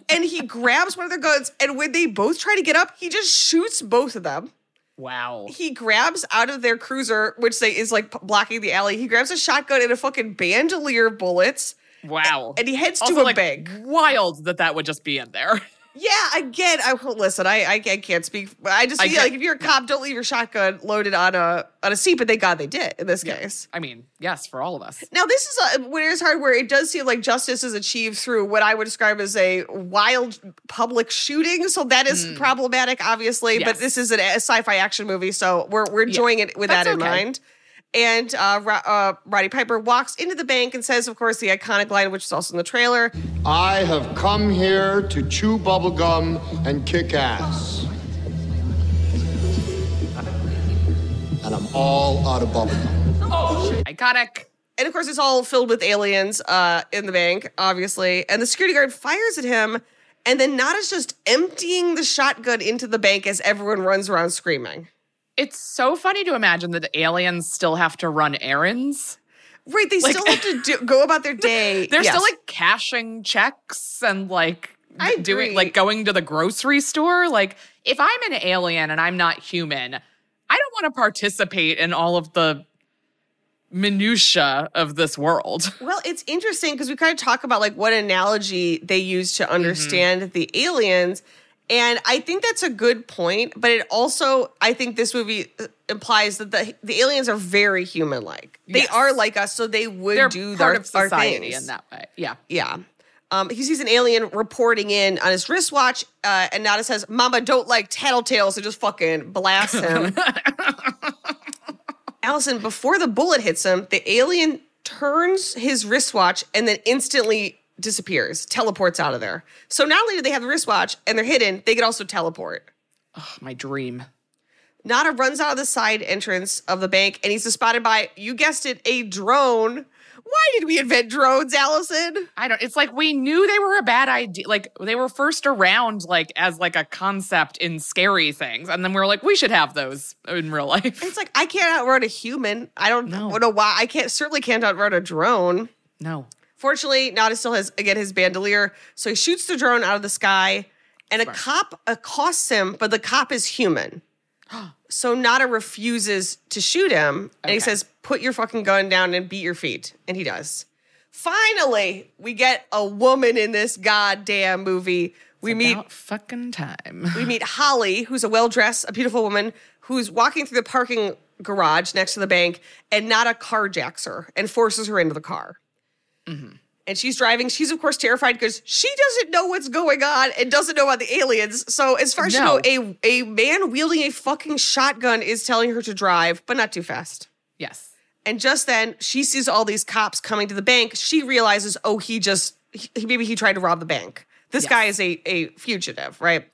and he grabs one of their guns, and when they both try to get up, he just shoots both of them. wow. He grabs out of their cruiser, which they is like blocking the alley. He grabs a shotgun and a fucking bandolier of bullets, Wow. and he heads also, to a like, bank. Wild that that would just be in there. Yeah, again, I well, listen. I, I I can't speak. I just feel like if you're a cop, don't leave your shotgun loaded on a on a seat. But thank God they did in this case. I mean, yes, for all of us. Now this is a, when it is hard, where it does seem like justice is achieved through what I would describe as a wild public shooting. So that is problematic, obviously. But Hmm. This is an, a sci-fi action movie, so we're we're enjoying it with That's that in okay. mind. And uh, uh, Roddy Piper walks into the bank and says, of course, the iconic line, which is also in the trailer. I have come here to chew bubblegum and kick ass. And I'm all out of bubblegum. Oh, iconic. And of course, it's all filled with aliens uh, in the bank, obviously. And the security guard fires at him, and then Nada's just emptying the shotgun into the bank as everyone runs around screaming. It's so funny to imagine that aliens still have to run errands. Right? They Like- still have to do, go about their day. They're Yes. still like cashing checks and like I doing like going to the grocery store. Like if I'm an alien and I'm not human, I don't want to participate in all of the minutia of this world. Well, it's interesting because we kind of talk about like what analogy they use to mm-hmm. understand the aliens. And I think that's a good point, but it also I think this movie uh, implies that the the aliens are very human like. They Yes. are like us, so they would They're do part their, of society in that way. Yeah. Yeah. Um, he sees an alien reporting in on his wristwatch, uh, and Nada says, Mama don't like tattletales, and just fucking blasts him. Allison, before the bullet hits him, the alien turns his wristwatch and then instantly disappears, teleports out of there. So not only do they have the wristwatch and they're hidden, they can also teleport. My dream. Nada runs out of the side entrance of the bank and he's spotted by, you guessed it, a drone. Why did we invent drones, Allison? I don't it's like we knew they were a bad idea. Like they were first around like as like a concept in scary things. And then we were like, we should have those in real life. It's like I can't outrun a human. I don't No. know why. I can't certainly can't outrun a drone. No. Fortunately, Nada still has again his bandolier, so he shoots the drone out of the sky, and a cop accosts him, but the cop is human. So Nada refuses to shoot him, and he says, "Put your fucking gun down and beat your feet," and he does. finally, we get a woman in this goddamn movie. We meet fucking time. we meet Holly, who's a well dressed, a beautiful woman who's walking through the parking garage next to the bank, and Nada carjacks her and forces her into the car. Mm-hmm. And she's driving. She's of course terrified because she doesn't know what's going on and doesn't know about the aliens. So as far as No. you know, a a man wielding a fucking shotgun is telling her to drive, but not too fast. Yes. And just then, she sees all these cops coming to the bank. She realizes, oh, he just he, maybe he tried to rob the bank. This Yes. guy is a a fugitive, right?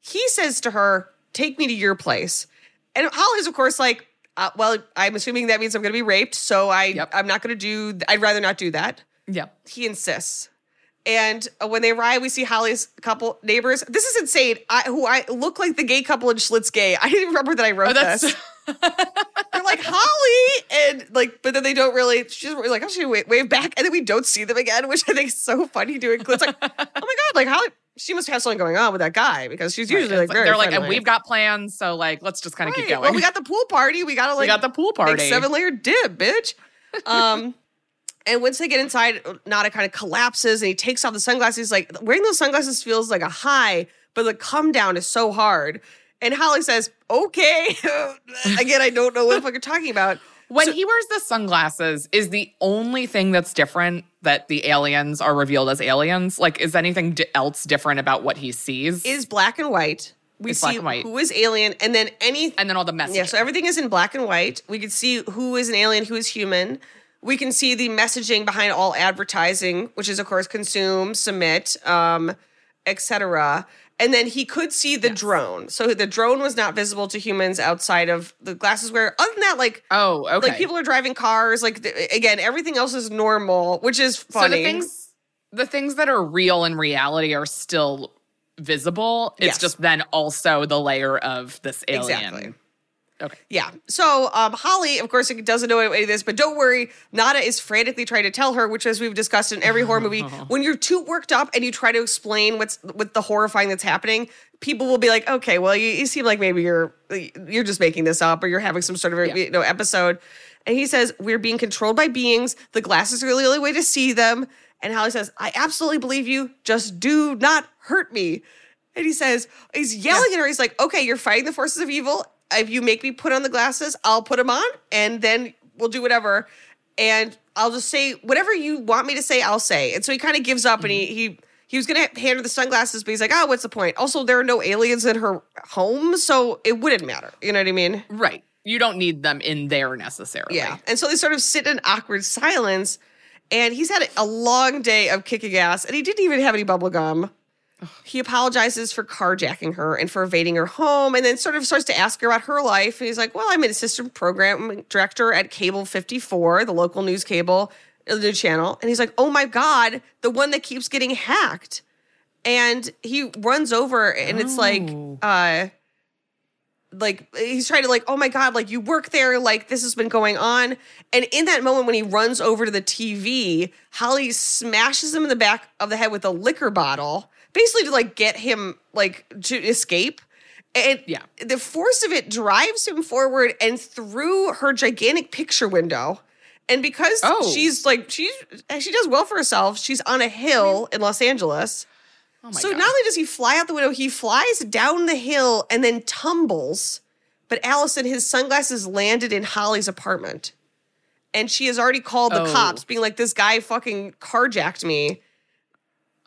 He says to her, "Take me to your place." And Holly's, of course, like, uh, "Well, I'm assuming that means I'm going to be raped, so I Yep. I'm not going to do. I'd rather not do that." Yep. He insists. And uh, when they arrive, we see Holly's couple neighbors. This is insane. I, who I look like the gay couple in Schmitts Gay. I didn't even remember that I wrote Oh, this. They're like Holly, and like, but then they don't really. She's really like, oh, she wave, wave back, and then we don't see them again, which I think is so funny. Doing it's like, oh my god, like Holly, she must have something going on with that guy because she's usually Right. like very. they're like, and we've got plans, so like, let's just kind of keep Right. going. Well, we got the pool party. We gotta like We got the pool party. seven layer dip, bitch. Um, and once they get inside, Nada kind of collapses and he takes off the sunglasses. He's like, wearing those sunglasses feels like a high, but the come down is so hard. And Holly says, okay. Again, I don't know what the fuck you're talking about. when he wears the sunglasses, is the only thing that's different that the aliens are revealed as aliens? Like, is anything else different about what he sees? Is black and white. We It's see black and white. who is alien, and then any and then all the messages. Yeah, so everything is in black and white. We can see who is an alien, who is human. We can see the messaging behind all advertising, which is of course consume, submit, um, etc. And then he could see the drone. So the drone was not visible to humans outside of the glasses wear. Other than that, like oh, okay. like people are driving cars. Like th- again, everything else is normal, which is funny. so the things, the things that are real in reality are still visible. It's Yes. just then also the layer of this alien. Exactly. Okay. Yeah. So um, Holly, of course, doesn't know any of this, but don't worry. Nada is frantically trying to tell her, which, as we've discussed in every horror movie, when you're too worked up and you try to explain what's with the horrifying that's happening, people will be like, "Okay, well, you, you seem like maybe you're you're just making this up, or you're having some sort of Yeah. you know episode." And he says, "We're being controlled by beings. The glasses are the only way to see them." And Holly says, "I absolutely believe you. Just do not hurt me." And he says, he's yelling at her. He's like, okay, you're fighting the forces of evil. If you make me put on the glasses, I'll put them on and then we'll do whatever. And I'll just say whatever you want me to say, I'll say. And so he kind of gives up and he, mm-hmm. he, he was going to hand her the sunglasses, but he's like, oh, what's the point? Also, there are no aliens in her home, so it wouldn't matter. You know what I mean? Right. You don't need them in there necessarily. Yeah. And so they sort of sit in awkward silence. And he's had a long day of kicking ass, and he didn't even have any bubble gum. He apologizes for carjacking her and for evading her home, and then sort of starts to ask her about her life. And he's like, Well, I'm an assistant program director at Cable 54, the local news cable, uh, the channel. And he's like, Oh my God, the one that keeps getting hacked. And he runs over, and it's like, uh, like he's trying to like oh my god like you work there like this has been going on and in that moment when he runs over to the tv holly smashes him in the back of the head with a liquor bottle basically to like get him like to escape and Yeah. the force of it drives him forward and through her gigantic picture window and because Oh. she's like she's she does well for herself she's on a hill in los angeles Oh my so God. not only does he fly out the window, he flies down the hill and then tumbles. But Allison, his sunglasses landed in Holly's apartment. And she has already called the Oh. cops, being like, this guy fucking carjacked me.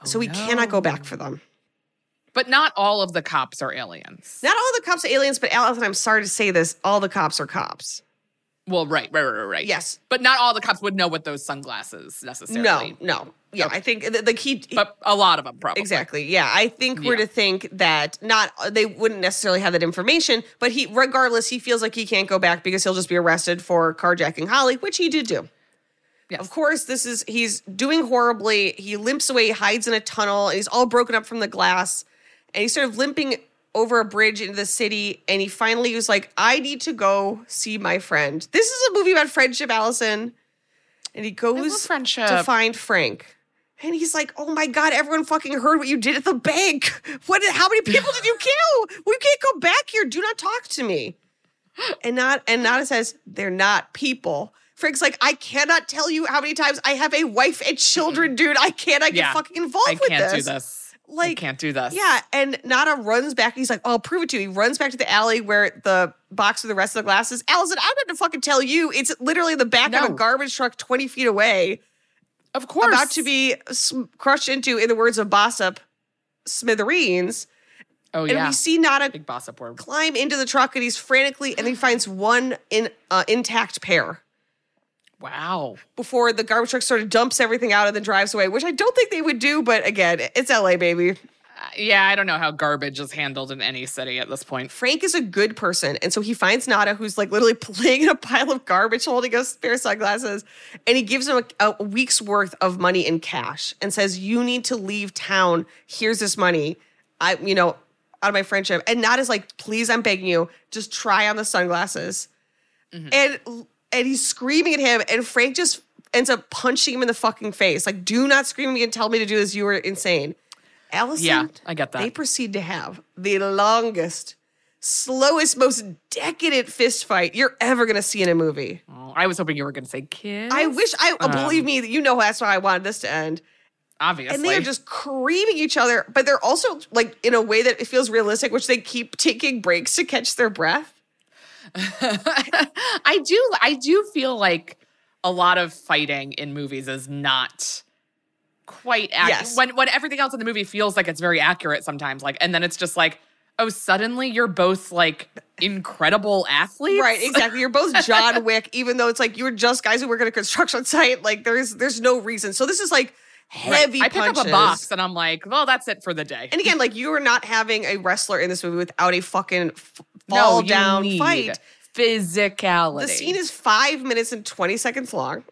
Oh, so he cannot go back for them. But not all of the cops are aliens. Not all the cops are aliens, but Allison, I'm sorry to say this, all the cops are cops. Well, right, right, right, right. Yes. But not all the cops would know what those sunglasses necessarily. No, no. Yeah, I think the, the key. But a lot of them probably. Exactly. Yeah, I think we're to think that not they wouldn't necessarily have that information, but he regardless he feels like he can't go back because he'll just be arrested for carjacking Holly, which he did do. Yes. Of course, this is he's doing horribly. He limps away, hides in a tunnel, and he's all broken up from the glass. And he's sort of limping over a bridge into the city. And he finally was like, I need to go see my friend. This is a movie about friendship, Allison. And he goes friendship. to find Frank. And he's like, "Oh my god! Everyone fucking heard what you did at the bank. What? How many people did you kill? We can't go back here. Do not talk to me." And not and Nada says they're not people. Frank's like, I cannot tell you how many times I have a wife and children, dude. I cannot get Yeah. fucking involved I with can't this. do this. Like, I can't do this. Yeah, and Nada runs back. He's like, "Oh, I'll prove it to you." He runs back to the alley where the box with the rest of the glasses. Allison, I'm not to fucking tell you. It's literally the back of a garbage truck, twenty feet away, Of course. about to be crushed into, in the words of Bossip, smithereens. Oh And yeah. And we see Nada Big bossip word. climb into the truck, and he's frantically, and he finds one in uh, intact pair Wow. before the garbage truck sort of dumps everything out and then drives away. Which I don't think they would do, but again, it's LA, baby. Uh, yeah, I don't know how garbage is handled in any city at this point. Frank is a good person. And so he finds Nada, who's like literally playing in a pile of garbage, holding a pair of sunglasses. And he gives him a, a week's worth of money in cash and says, You need to leave town. Here's this money. I, you know, out of my friendship. And Nada's like, Please, I'm begging you, just try on the sunglasses. And and he's screaming at him. And Frank just ends up punching him in the fucking face. Like, do not scream at me and tell me to do this. You are insane. Allison, Yeah, I get that. They proceed to have the longest, slowest, most decadent fist fight you're ever gonna see in a movie. Oh, I was hoping you were going to say kids. I wish I Um, believe me you know that's why I wanted this to end. Obviously. And they are just creaming each other, but they're also like in a way that it feels realistic, which they keep taking breaks to catch their breath. I do I do feel like a lot of fighting in movies is not quite accurate. Yes. When when everything else in the movie feels like it's very accurate sometimes like and then it's just like oh suddenly you're both like incredible athletes. Right, exactly. You're both John Wick, even though it's like you were just guys who work at a construction site. Like there's there's no reason. So this is like Right. heavy I pick up a box and I'm like, well, that's it for the day. And again, like you are not having a wrestler in this movie without a fucking f- No, fall you down fight. Physicality. The scene is five minutes and 20 seconds long.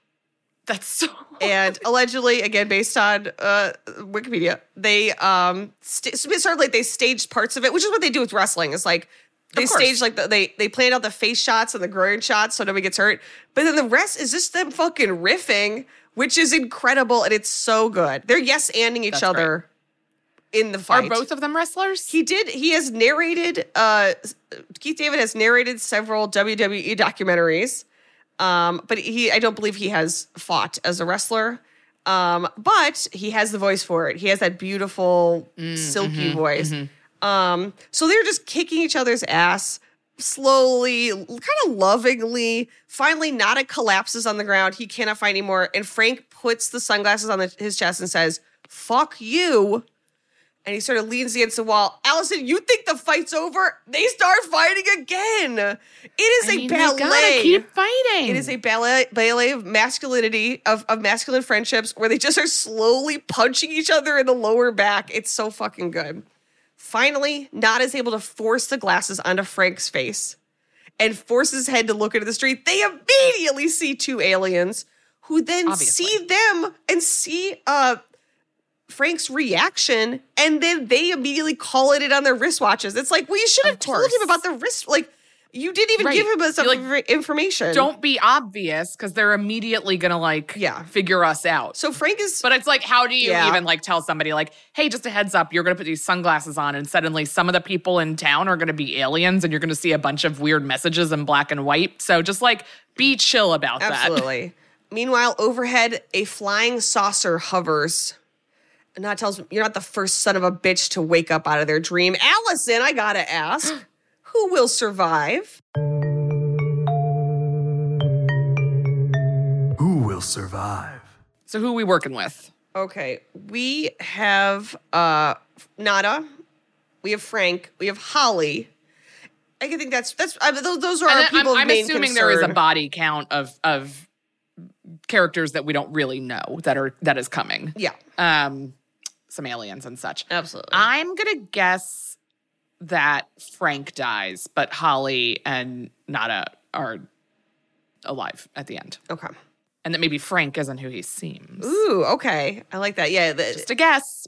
that's so And allegedly, again, based on uh, Wikipedia, they um st- it's sort of like they staged parts of it, which is what they do with wrestling. It's like they stage like the, they they planned out the face shots and the groin shots so nobody gets hurt. But then the rest is just them fucking riffing, which is incredible and it's so good. They're yes anding each That's other in the fight. Are both of them wrestlers? He did. He has narrated. Uh, Keith David has narrated several WWE documentaries, um, but he. I don't believe he has fought as a wrestler. Um, but he has the voice for it. He has that beautiful, silky voice. Um, so they're just kicking each other's ass slowly, kind of lovingly. Finally, Nada collapses on the ground. He cannot fight anymore, and Frank puts the sunglasses on the, his chest and says, "Fuck you." and he sort of leans against the wall. Allison, you think the fight's over? They start fighting again. It is I a mean, they ballet. gotta keep fighting. It is a ballet ballet of masculinity, of, of masculine friendships where they just are slowly punching each other in the lower back. It's so fucking good. Finally, Nada is able to force the glasses onto Frank's face and force his head to look into the street. They immediately see two aliens who then Obviously. see them and see uh Frank's reaction, and then they immediately call it in on their wristwatches. It's like, well, you should have told him about the wrist. Like, you didn't even Right. give him some You're like, information. Don't be obvious because they're immediately gonna like Yeah. figure us out. So Frank is. But it's like, how do you Yeah. even like tell somebody like, hey, just a heads up, you're gonna put these sunglasses on, and suddenly some of the people in town are gonna be aliens, and you're gonna see a bunch of weird messages in black and white. So just like be chill about that. Absolutely. Meanwhile, overhead, a flying saucer hovers. And that tells me you're not the first son of a bitch to wake up out of their dream. Allison, I gotta ask, who will survive? Who will survive? So who are we working with? Okay, we have uh Nada, we have Frank, we have Holly. I think that's that's I mean, those, those are And our people I'm, of I'm main assuming there is a body count of of characters that we don't really know that are that is coming. Yeah, Um, some aliens and such. absolutely. I'm gonna guess that Frank dies, but Holly and Nada are alive at the end, okay. and that maybe Frank isn't who he seems. Ooh, okay. I like that. Yeah, the, Just a guess.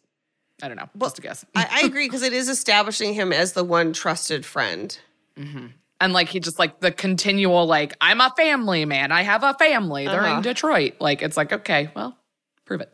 I don't know. just a guess. I, I agree because it is establishing him as the one trusted friend. and like he just like the continual like I'm a family man. I have a family. They're Uh-huh. in Detroit. Like it's like okay, well, prove it.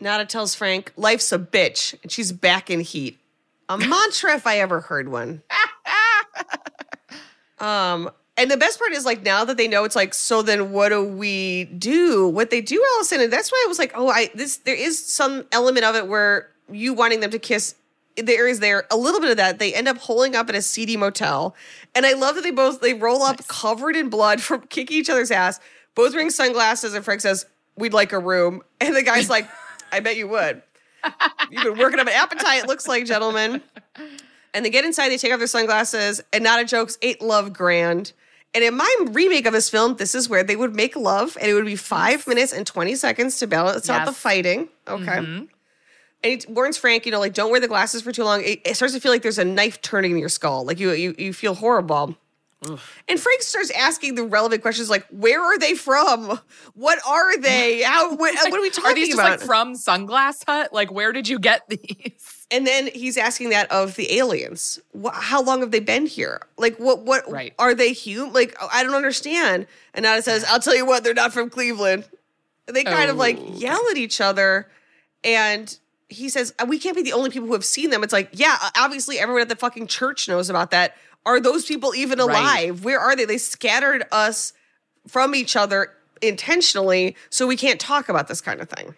Nada tells Frank, life's a bitch, and she's back in heat. A mantra if I ever heard one. um, and the best part is like now that they know it's like, so then what do we do? What they do, Allison, and that's why I was like, oh, I this there is some element of it where you wanting them to kiss. There is there a little bit of that. They end up holding up at a seedy motel, and I love that they both they roll up covered in blood from kicking each other's ass. Both wearing sunglasses, and Frank says, "We'd like a room," and the guy's like, "I bet you would." You've been working up an appetite, it looks like, gentlemen. And they get inside, they take off their sunglasses, and not a joke's eight love grand. And in my remake of this film, this is where they would make love, and it would be five minutes and 20 seconds to balance out the fighting. Okay. Mm-hmm. And he warns Frank, you know, like don't wear the glasses for too long. It, it starts to feel like there's a knife turning in your skull. Like you you you feel horrible. And Frank starts asking the relevant questions like, where are they from? What are they? How what, what are we talking Are these just about? like from Sunglass Hut? Like, where did you get these? And then he's asking that of the aliens. How long have they been here? Like, what? What Right. are they human? Like, I don't understand. And Nada says, "I'll tell you what, they're not from Cleveland." And they kind of like Oh. yell at each other, and he says, "Uh, "We can't be the only people who have seen them." It's like, yeah, obviously everyone at the fucking church knows about that. Are those people even Right. alive? Where are they? They scattered us from each other intentionally, so we can't talk about this kind of thing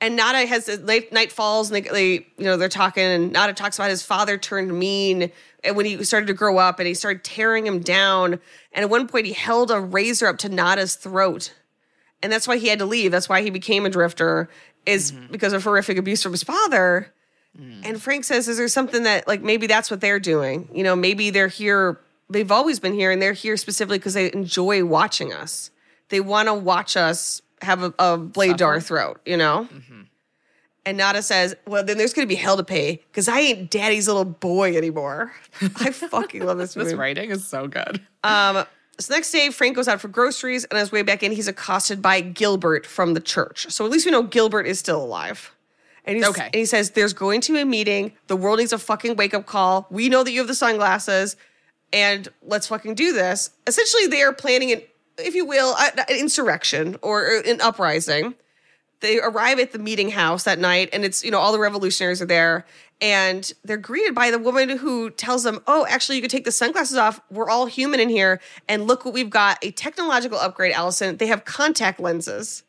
and Nada has uh, late night falls and they, they you know they're talking and Nada talks about his father turned mean and when he started to grow up and he started tearing him down and at one point he held a razor up to Nada's throat and that's why he had to leave that's why he became a drifter is mm-hmm. because of horrific abuse from his father and Frank says is there something that like maybe that's what they're doing you know maybe they're here they've always been here and they're here specifically because they enjoy watching us they want to watch us have a, a blade to our throat you know and Nada says, Well, then there's going to be hell to pay because I ain't daddy's little boy anymore. I fucking love this movie. This writing is so good. Um, so next day, Frank goes out for groceries, and on his way back in, he's accosted by Gilbert from the church. So at least we know Gilbert is still alive. And, he's, Okay. and he says, There's going to be a meeting. The world needs a fucking wake up call. We know that you have the sunglasses, and let's fucking do this. Essentially, they are planning an, if you will, an insurrection or an uprising they arrive at the meeting house that night and it's you know all the revolutionaries are there and they're greeted by the woman who tells them oh actually you could take the sunglasses off we're all human in here and look what we've got a technological upgrade allison they have contact lenses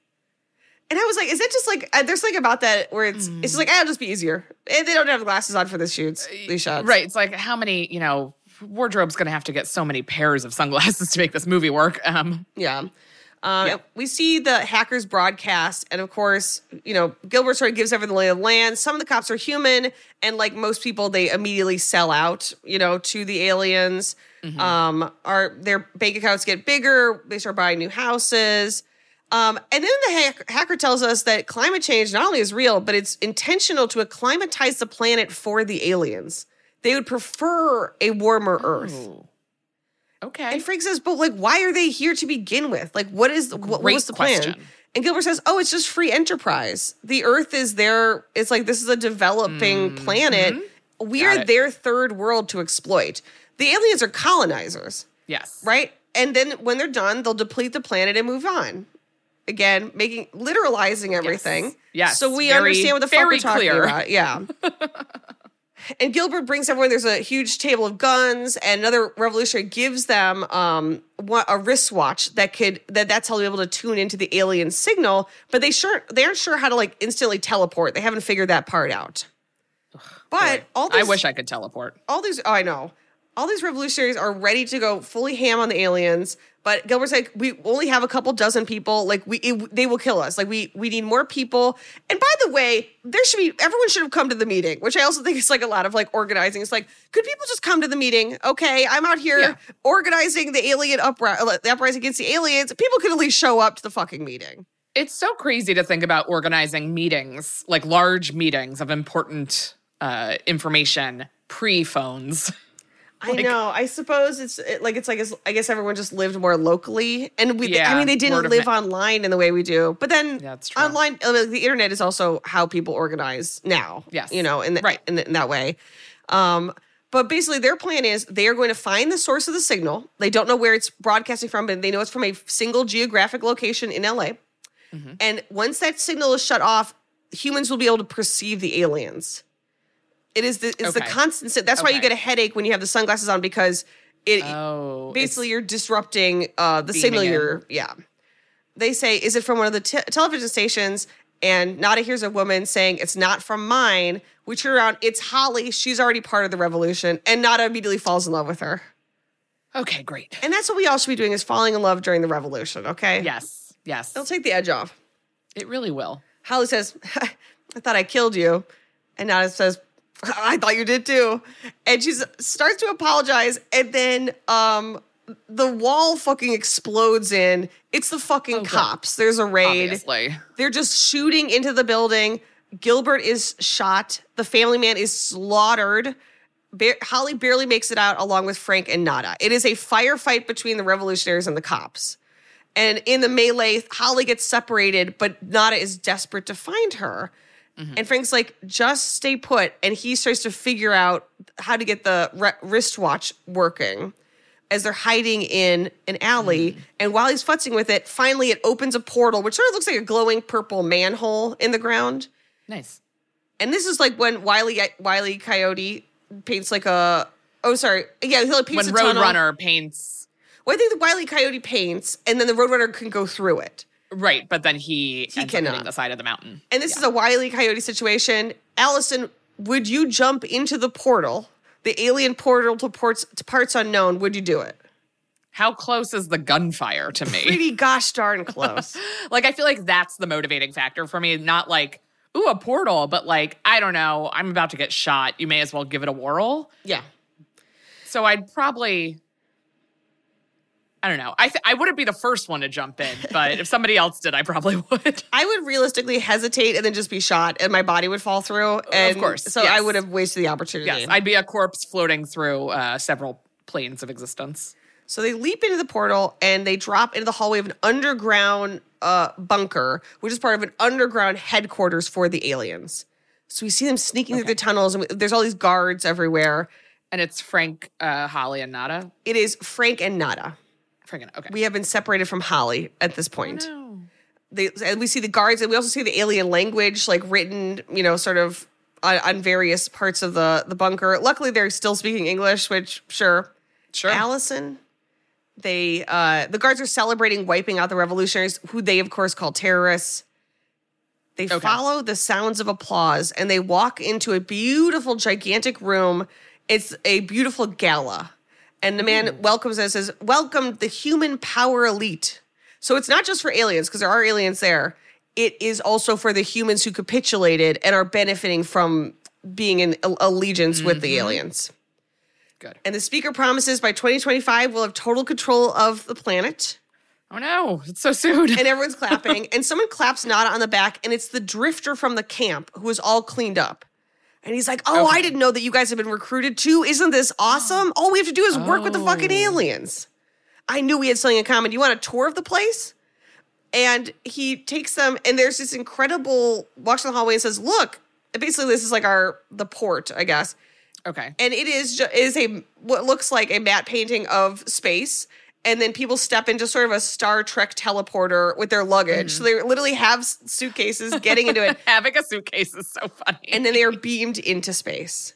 and i was like is that just like uh, there's something about that where it's it's just like ah, it'll just be easier and they don't have glasses on for the shoots these shots Right. It's like how many, you know, wardrobe's going to have to get so many pairs of sunglasses to make this movie work. Um, Yeah. Um, Yep. We see the hackers broadcast, and of course, you know, Gilbert sort of gives everything the lay of the land. Some of the cops are human, and like most people, they immediately sell out, you know, to the aliens. Um, our their bank accounts get bigger. They start buying new houses. Um, and then the hack- hacker tells us that climate change not only is real, but it's intentional to acclimatize the planet for the aliens. They would prefer a warmer Earth. okay. And Frank says, but like, why are they here to begin with? Like, what is what, what was the plan? And Gilbert says, oh, it's just free enterprise. The Earth is there. It's like this is a developing planet. We Mm-hmm. Got are it. their third world to exploit. The aliens are colonizers, yes. right? And then when they're done, they'll deplete the planet and move on. Again, making literalizing everything. Yes. So we Very- understand what the fuck we're talking clear. about. Yeah. and Gilbert brings everyone. There's a huge table of guns, and another revolutionary gives them um a wristwatch that could that that's how they'll be able to tune into the alien signal. But they sure they aren't sure how to like instantly teleport. They haven't figured that part out. But all I wish I could teleport. all these. Oh, I know. all these revolutionaries are ready to go fully ham on the aliens. But Gilbert's like, we only have a couple dozen people. Like we, it, they will kill us. Like we, we need more people. And by the way, there should be everyone should have come to the meeting, which I also think is like a lot of like organizing. It's like, could people just come to the meeting? Okay, I'm out here Yeah. organizing the alien uprising, the uprising against the aliens. People could at least show up to the fucking meeting. It's so crazy to think about organizing meetings, like large meetings of important uh, information pre phones. I know. I suppose it's it, like it's like it's, I guess everyone just lived more locally, and we. I mean, they didn't live online in the way we do. But then Yeah, that's true. online, uh, the internet is also how people organize now. Yes. you know, in the, Right. in, in that way. Um, but basically, their plan is they are going to find the source of the signal. They don't know where it's broadcasting from, but they know it's from a single geographic location in LA. Mm-hmm. And once that signal is shut off, humans will be able to perceive the aliens. It is the it's the constant. That's why you get a headache when you have the sunglasses on because it Oh, basically you're disrupting uh, the signal. in. You're yeah. They say, is it from one of the te- television stations? And Nada hears a woman saying, it's not from mine. We turn around, it's Holly. She's already part of the revolution. And Nada immediately falls in love with her. okay, great. And that's what we all should be doing is falling in love during the revolution, okay? Yes, yes, It'll take the edge off. it really will. Holly says, I thought I killed you. And Nada says, I thought you did too. And she starts to apologize. And then um, the wall fucking explodes in. It's the fucking Oh, God. cops. There's a raid. Obviously, They're just shooting into the building. Gilbert is shot. The family man is slaughtered. Ba- Holly barely makes it out along with Frank and Nada. It is a firefight between the revolutionaries and the cops. And in the melee, Holly gets separated, but Nada is desperate to find her. Mm-hmm. And Frank's like, just stay put. And he starts to figure out how to get the re- wristwatch working as they're hiding in an alley. Mm-hmm. And while he's futzing with it, finally it opens a portal, which sort of looks like a glowing purple manhole in the ground. nice. And this is like when Wiley Wiley Coyote paints like a oh sorry yeah he like paints When a tunnel. Roadrunner paints, Well, I think the Wiley Coyote paints, and then the Roadrunner can go through it. Right, but then he, He cannot. hitting the side of the mountain. And this is a wily Coyote situation. Alison, would you jump into the portal, the alien portal to ports to parts unknown? Would you do it? How close is the gunfire to me? Pretty gosh darn close. like I feel like that's the motivating factor for me. Not like, ooh, a portal, but like, I don't know, I'm about to get shot. You may as well give it a whirl. yeah. So I'd probably I don't know. I th- I wouldn't be the first one to jump in, but if somebody else did, I probably would. I would realistically hesitate and then just be shot, and my body would fall through. And of course, So I would have wasted the opportunity. yes, I'd be a corpse floating through uh, several planes of existence. So they leap into the portal and they drop into the hallway of an underground uh, bunker, which is part of an underground headquarters for the aliens. So we see them sneaking through the tunnels, and there's all these guards everywhere. And it's Frank, uh, Holly, and Nada. It is Frank and Nada. And okay. We have been separated from Holly at this point. no. They, and we see the guards, and we also see the alien language, like written, you know, sort of on, on various parts of the the bunker. Luckily, they're still speaking English, which sure. Sure. Alison. They uh the guards are celebrating wiping out the revolutionaries, who they of course call terrorists. They Okay. follow the sounds of applause and they walk into a beautiful, gigantic room. It's a beautiful gala. And the man mm-hmm. welcomes us says, Welcome the human power elite. So it's not just for aliens, because there are aliens there. It is also for the humans who capitulated and are benefiting from being in allegiance with the mm-hmm. aliens. Good. And the speaker promises by 2025 we'll have total control of the planet. Oh no, it's so soon. And everyone's clapping. and someone claps Nada on the back, and it's the drifter from the camp who is all cleaned up. And he's like, Oh, I didn't know that you guys have been recruited too. Isn't this awesome? All we have to do is work with the fucking Oh. aliens. I knew we had something in common. Do you want a tour of the place? And he takes them, and there's this incredible walks in the hallway and says, Look, basically, this is like our the port, I guess okay. and it is ju- is a what looks like a matte painting of space and then people step into sort of a star trek teleporter with their luggage so they literally have suitcases getting into it Having a suitcase is so funny. and then they are beamed into space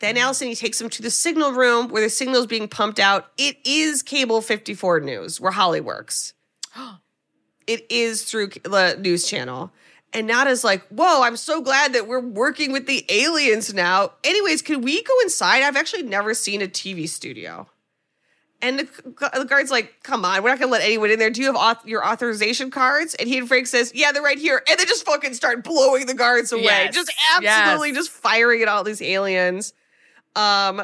then alison he takes them to the signal room where the signal is being pumped out it is cable 54 news where holly works it is through the news channel And Nada's like, whoa, I'm so glad that we're working with the aliens now. Anyways, can we go inside? I've actually never seen a TV studio. And the, the guard's like, come on, we're not gonna let anyone in there. Do you have auth- your authorization cards? And he and Frank says, yeah, they're right here. And they just fucking start blowing the guards away. Yes. Just absolutely Yes. just firing at all these aliens. Um,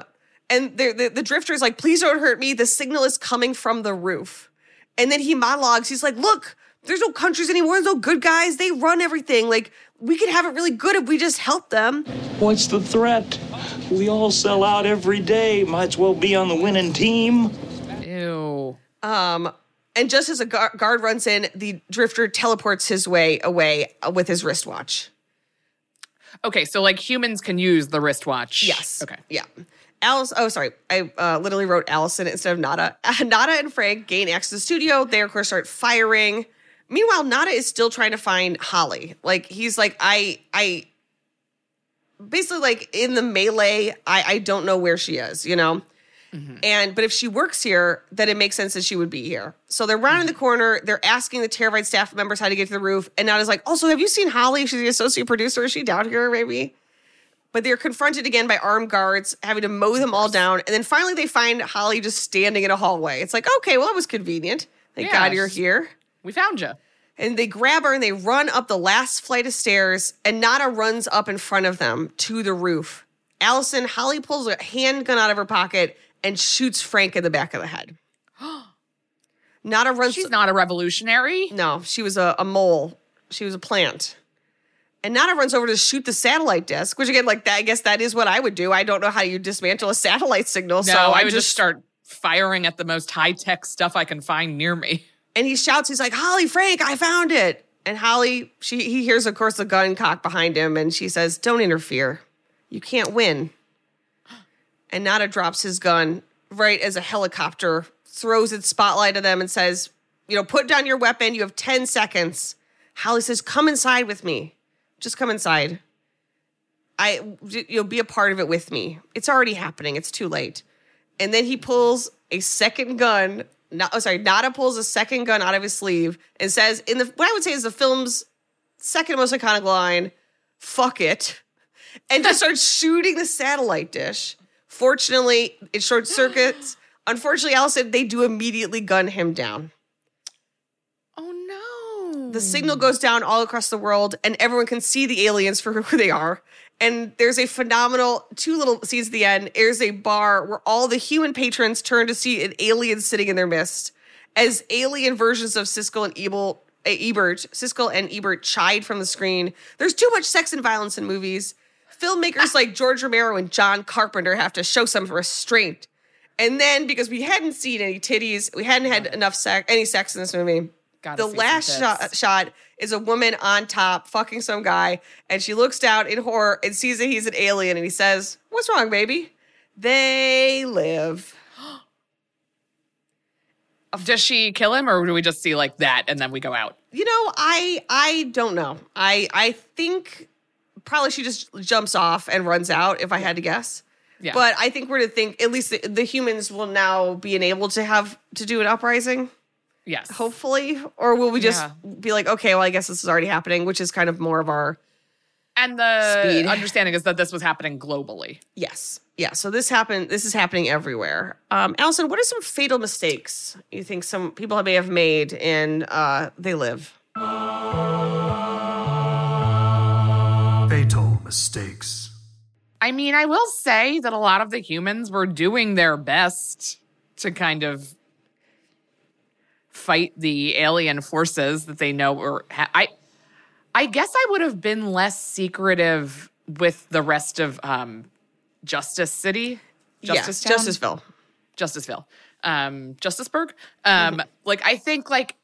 and the, the, the drifter's like, please don't hurt me. The signal is coming from the roof. And then he monologues. He's like, look, there's no countries anymore. There's no good guys. They run everything. Like, we could have it really good if we just help them. What's the threat? We all sell out every day. Might as well be on the winning team. Um, and just as a guard runs in, the drifter teleports his way away uh, with his wristwatch. Okay, so like humans can use the wristwatch. Yes. Okay. Yeah. Alice, oh, sorry. I uh, literally wrote Alison instead of Nada. Nada and Frank gain access to the studio. They, of course, start firing. Meanwhile, Nada is still trying to find Holly. Like, he's like, I, I, basically, like, in the melee, I, I don't know where she is, you know? Mm-hmm. And, but if she works here, then it makes sense that she would be here. So they're rounding the mm-hmm. corner. They're asking the terrified staff members how to get to the roof. And Nada's like, also, have you seen Holly? She's the associate producer. Is she down here, maybe? but they're confronted again by armed guards having to mow them all down and then finally they find holly just standing in a hallway it's like okay well it was convenient thank Yeah, god you're here We found you. and they grab her and they run up the last flight of stairs and nada runs up in front of them to the roof alison holly pulls a handgun out of her pocket and shoots frank in the back of the head nada runs She's not a revolutionary. no, she was a, a mole. She was a plant. And Nada runs over to shoot the satellite disc, which again, like that, I guess that is what I would do. I don't know how you dismantle a satellite signal. No, so I would just start firing at the most high tech stuff I can find near me. And he shouts, he's like, Holly, Frank, I found it. And Holly, she he hears, of course, the gun cock behind him, and she says, Don't interfere. You can't win. And Nada drops his gun right as a helicopter throws its spotlight at them and says, You know, put down your weapon. You have 10 seconds. Holly says, Come inside with me. Just come inside. I you'll be a part of it with me. It's already happening. It's too late. And then he pulls a second gun. Not, oh, sorry, Nada pulls a second gun out of his sleeve and says, in the what I would say is the film's second most iconic line, "Fuck it," and just starts shooting the satellite dish. Fortunately, it short circuits. Unfortunately, Alison, they do immediately gun him down. Oh no. The signal goes down all across the world, and everyone can see the aliens for who they are. And there's a phenomenal two little scenes at the end. There's a bar where all the human patrons turn to see an alien sitting in their midst, as alien versions of Siskel and Ebel, uh, Ebert, Siskel and Ebert chide from the screen. There's too much sex and violence in movies. Filmmakers like George Romero and John Carpenter have to show some restraint. And then because we hadn't seen any titties, we hadn't had enough sex, any sex in this movie. Gotta the last shot, shot is a woman on top fucking some guy, and she looks down in horror and sees that he's an alien, and he says, "What's wrong, baby?" They live. Does she kill him or do we just see like that and then we go out? You know, I I don't know. I I think probably she just jumps off and runs out. If I had to guess. Yeah. But I think we're to think at least the, the humans will now be enabled to have to do an uprising. yes. hopefully or will we just Yeah. be like okay well i guess this is already happening which is kind of more of our And the Speed. understanding is that this was happening globally. yes yeah so this happened this is happening everywhere um alison what are some fatal mistakes you think some people may have made in uh they live mistakes. I mean, I will say that a lot of the humans were doing their best to kind of fight the alien forces that they know were. Ha- I, I guess I would have been less secretive with the rest of um, Justice City, Justice yeah, justiceville Justiceville, um, Justiceburg. Um, Like, I think like.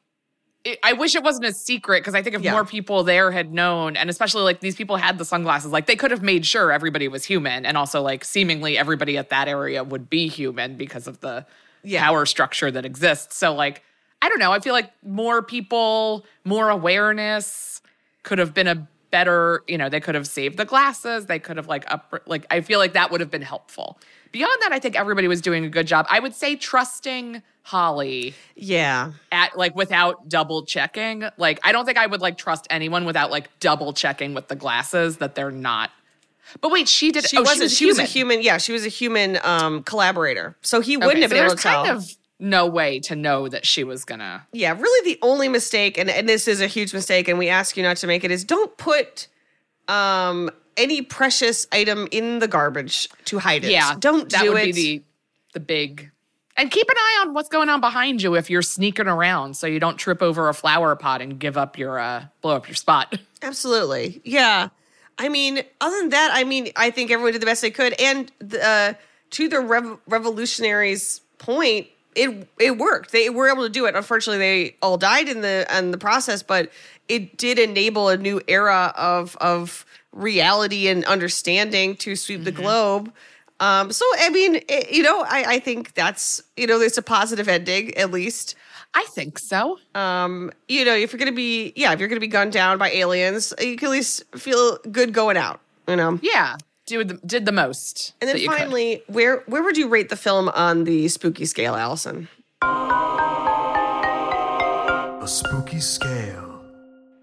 It, I wish it wasn't a secret because I think if Yeah. more people there had known, and especially like these people had the sunglasses, like they could have made sure everybody was human, and also like seemingly everybody at that area would be human because of the Yeah. power structure that exists. So like, I don't know. I feel like more people, more awareness could have been a better. You know, they could have saved the glasses. They could have like up. Like I feel like that would have been helpful. Beyond that, I think everybody was doing a good job. I would say trusting Holly Yeah. at like without double checking. Like I don't think I would like trust anyone without like double checking with the glasses that they're not. But wait, she did. She oh, wasn't. she was a a human. human. Yeah, she was a human um, collaborator. So he wouldn't Okay, have so been able to tell. kind of no way to know that she was gonna. yeah, really the only mistake, and, and this is a huge mistake, and we ask you not to make it, is don't put um, any precious item in the garbage to hide it. Yeah, Don't that do would it. be the the big. And keep an eye on what's going on behind you if you're sneaking around, so you don't trip over a flower pot and give up your uh, blow up your spot. Absolutely. Yeah. I mean, other than that, I mean, I think everyone did the best they could. And the, uh, to the rev- revolutionaries' point, it it worked. They were able to do it. Unfortunately, they all died in the in the process, but it did enable a new era of of reality and understanding to sweep the globe. Um, so, I mean, it, you know, I, I think that's you know, it's a positive ending at least I think so. um, you know, if you're gonna be, yeah, if you're gonna be gunned down by aliens, you can at least feel good going out, you know. Yeah, do the, did the most. And then that you could. finally, where where would you rate the film on the spooky scale, Alison? A spooky scale.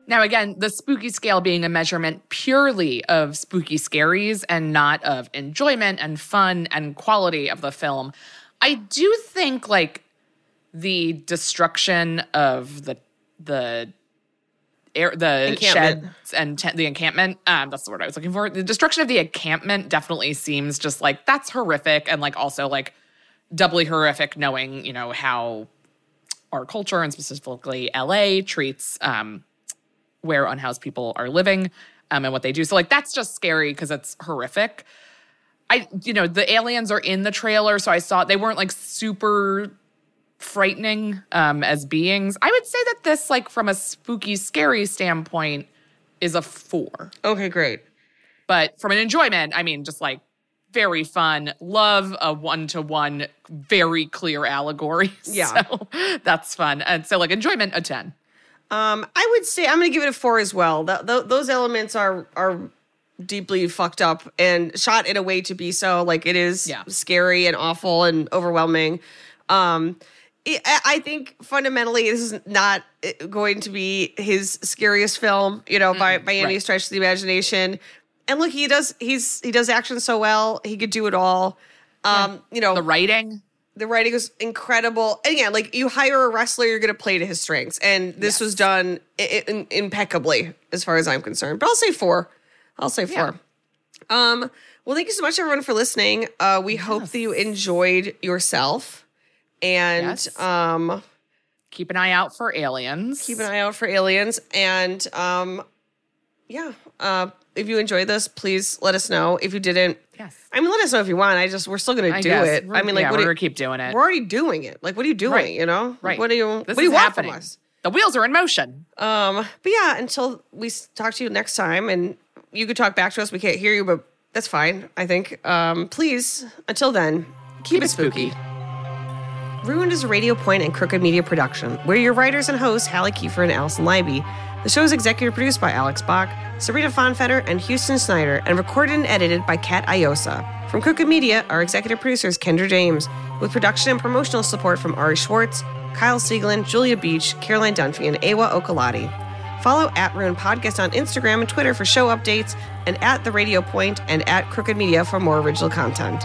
Now, again, the spooky scale being a measurement purely of spooky scaries and not of enjoyment and fun and quality of the film. I do think like the destruction of the the air the sheds and te- the encampment um that's the word i was looking for the destruction of the encampment definitely seems just like that's horrific and like also like doubly horrific knowing you know how our culture and specifically la treats um where unhoused people are living um, and what they do. So like that's just scary because it's horrific. I you know the aliens are in the trailer, so I saw they weren't like super frightening um, as beings. I would say that this like from a spooky scary standpoint is a four, Okay, great. but from an enjoyment, I mean just like very fun. Love a one to one, very clear allegory. Yeah. so that's fun, and so like enjoyment a ten. Um, I would say I'm gonna give it a four as well. Th- th- those elements are are deeply fucked up and shot in a way to be so. Like it is Yeah. scary and awful and overwhelming. Um, I I think fundamentally this is not uh, going to be his scariest film, you know, by by any right. stretch of the imagination. And look, he does he's he does action so well. He could do it all. Um, you know, The writing, the writing was incredible. And yeah, like you hire a wrestler, you're going to play to his strengths. And this was done impeccably as far as I'm concerned. But I'll say four. I'll say four. Um, well, thank you so much, everyone, for listening. Uh, we hope that you enjoyed yourself. And Yes. um, keep an eye out for aliens. keep an eye out for aliens. And um, yeah, uh, if you enjoyed this, please let us know. If you didn't, Yes. I mean, let us know if you want. I just we're still gonna I do guess. it. I We're- mean, like, yeah, what we're you- gonna keep doing it. We're already doing it. Like, what are you doing? Right. You know, Right. What do you? This what do you is want happening. from us? The wheels are in motion. Um, but yeah, until we talk to you next time, and you could talk back to us. We can't hear you, but that's fine. I think. Um, please, until then, keep, it spooky. Ruined is a Radio Point and Crooked Media production. We're your writers and hosts, Halle Kiefer and Alison Leiby. The show is executive produced by Alex Bach, Sabrina Fonfetter, and Houston Snyder, and recorded and edited by Kat Iosa. From Crooked Media, our executive producer is Kendra James, with production and promotional support from Ari Schwartz, Kyle Seglin, Julia Beach, Caroline Dunphy, and Ewa Okulate. Follow at Ruin Podcast on Instagram and Twitter for show updates, and at The Radio Point and at Crooked Media for more original content.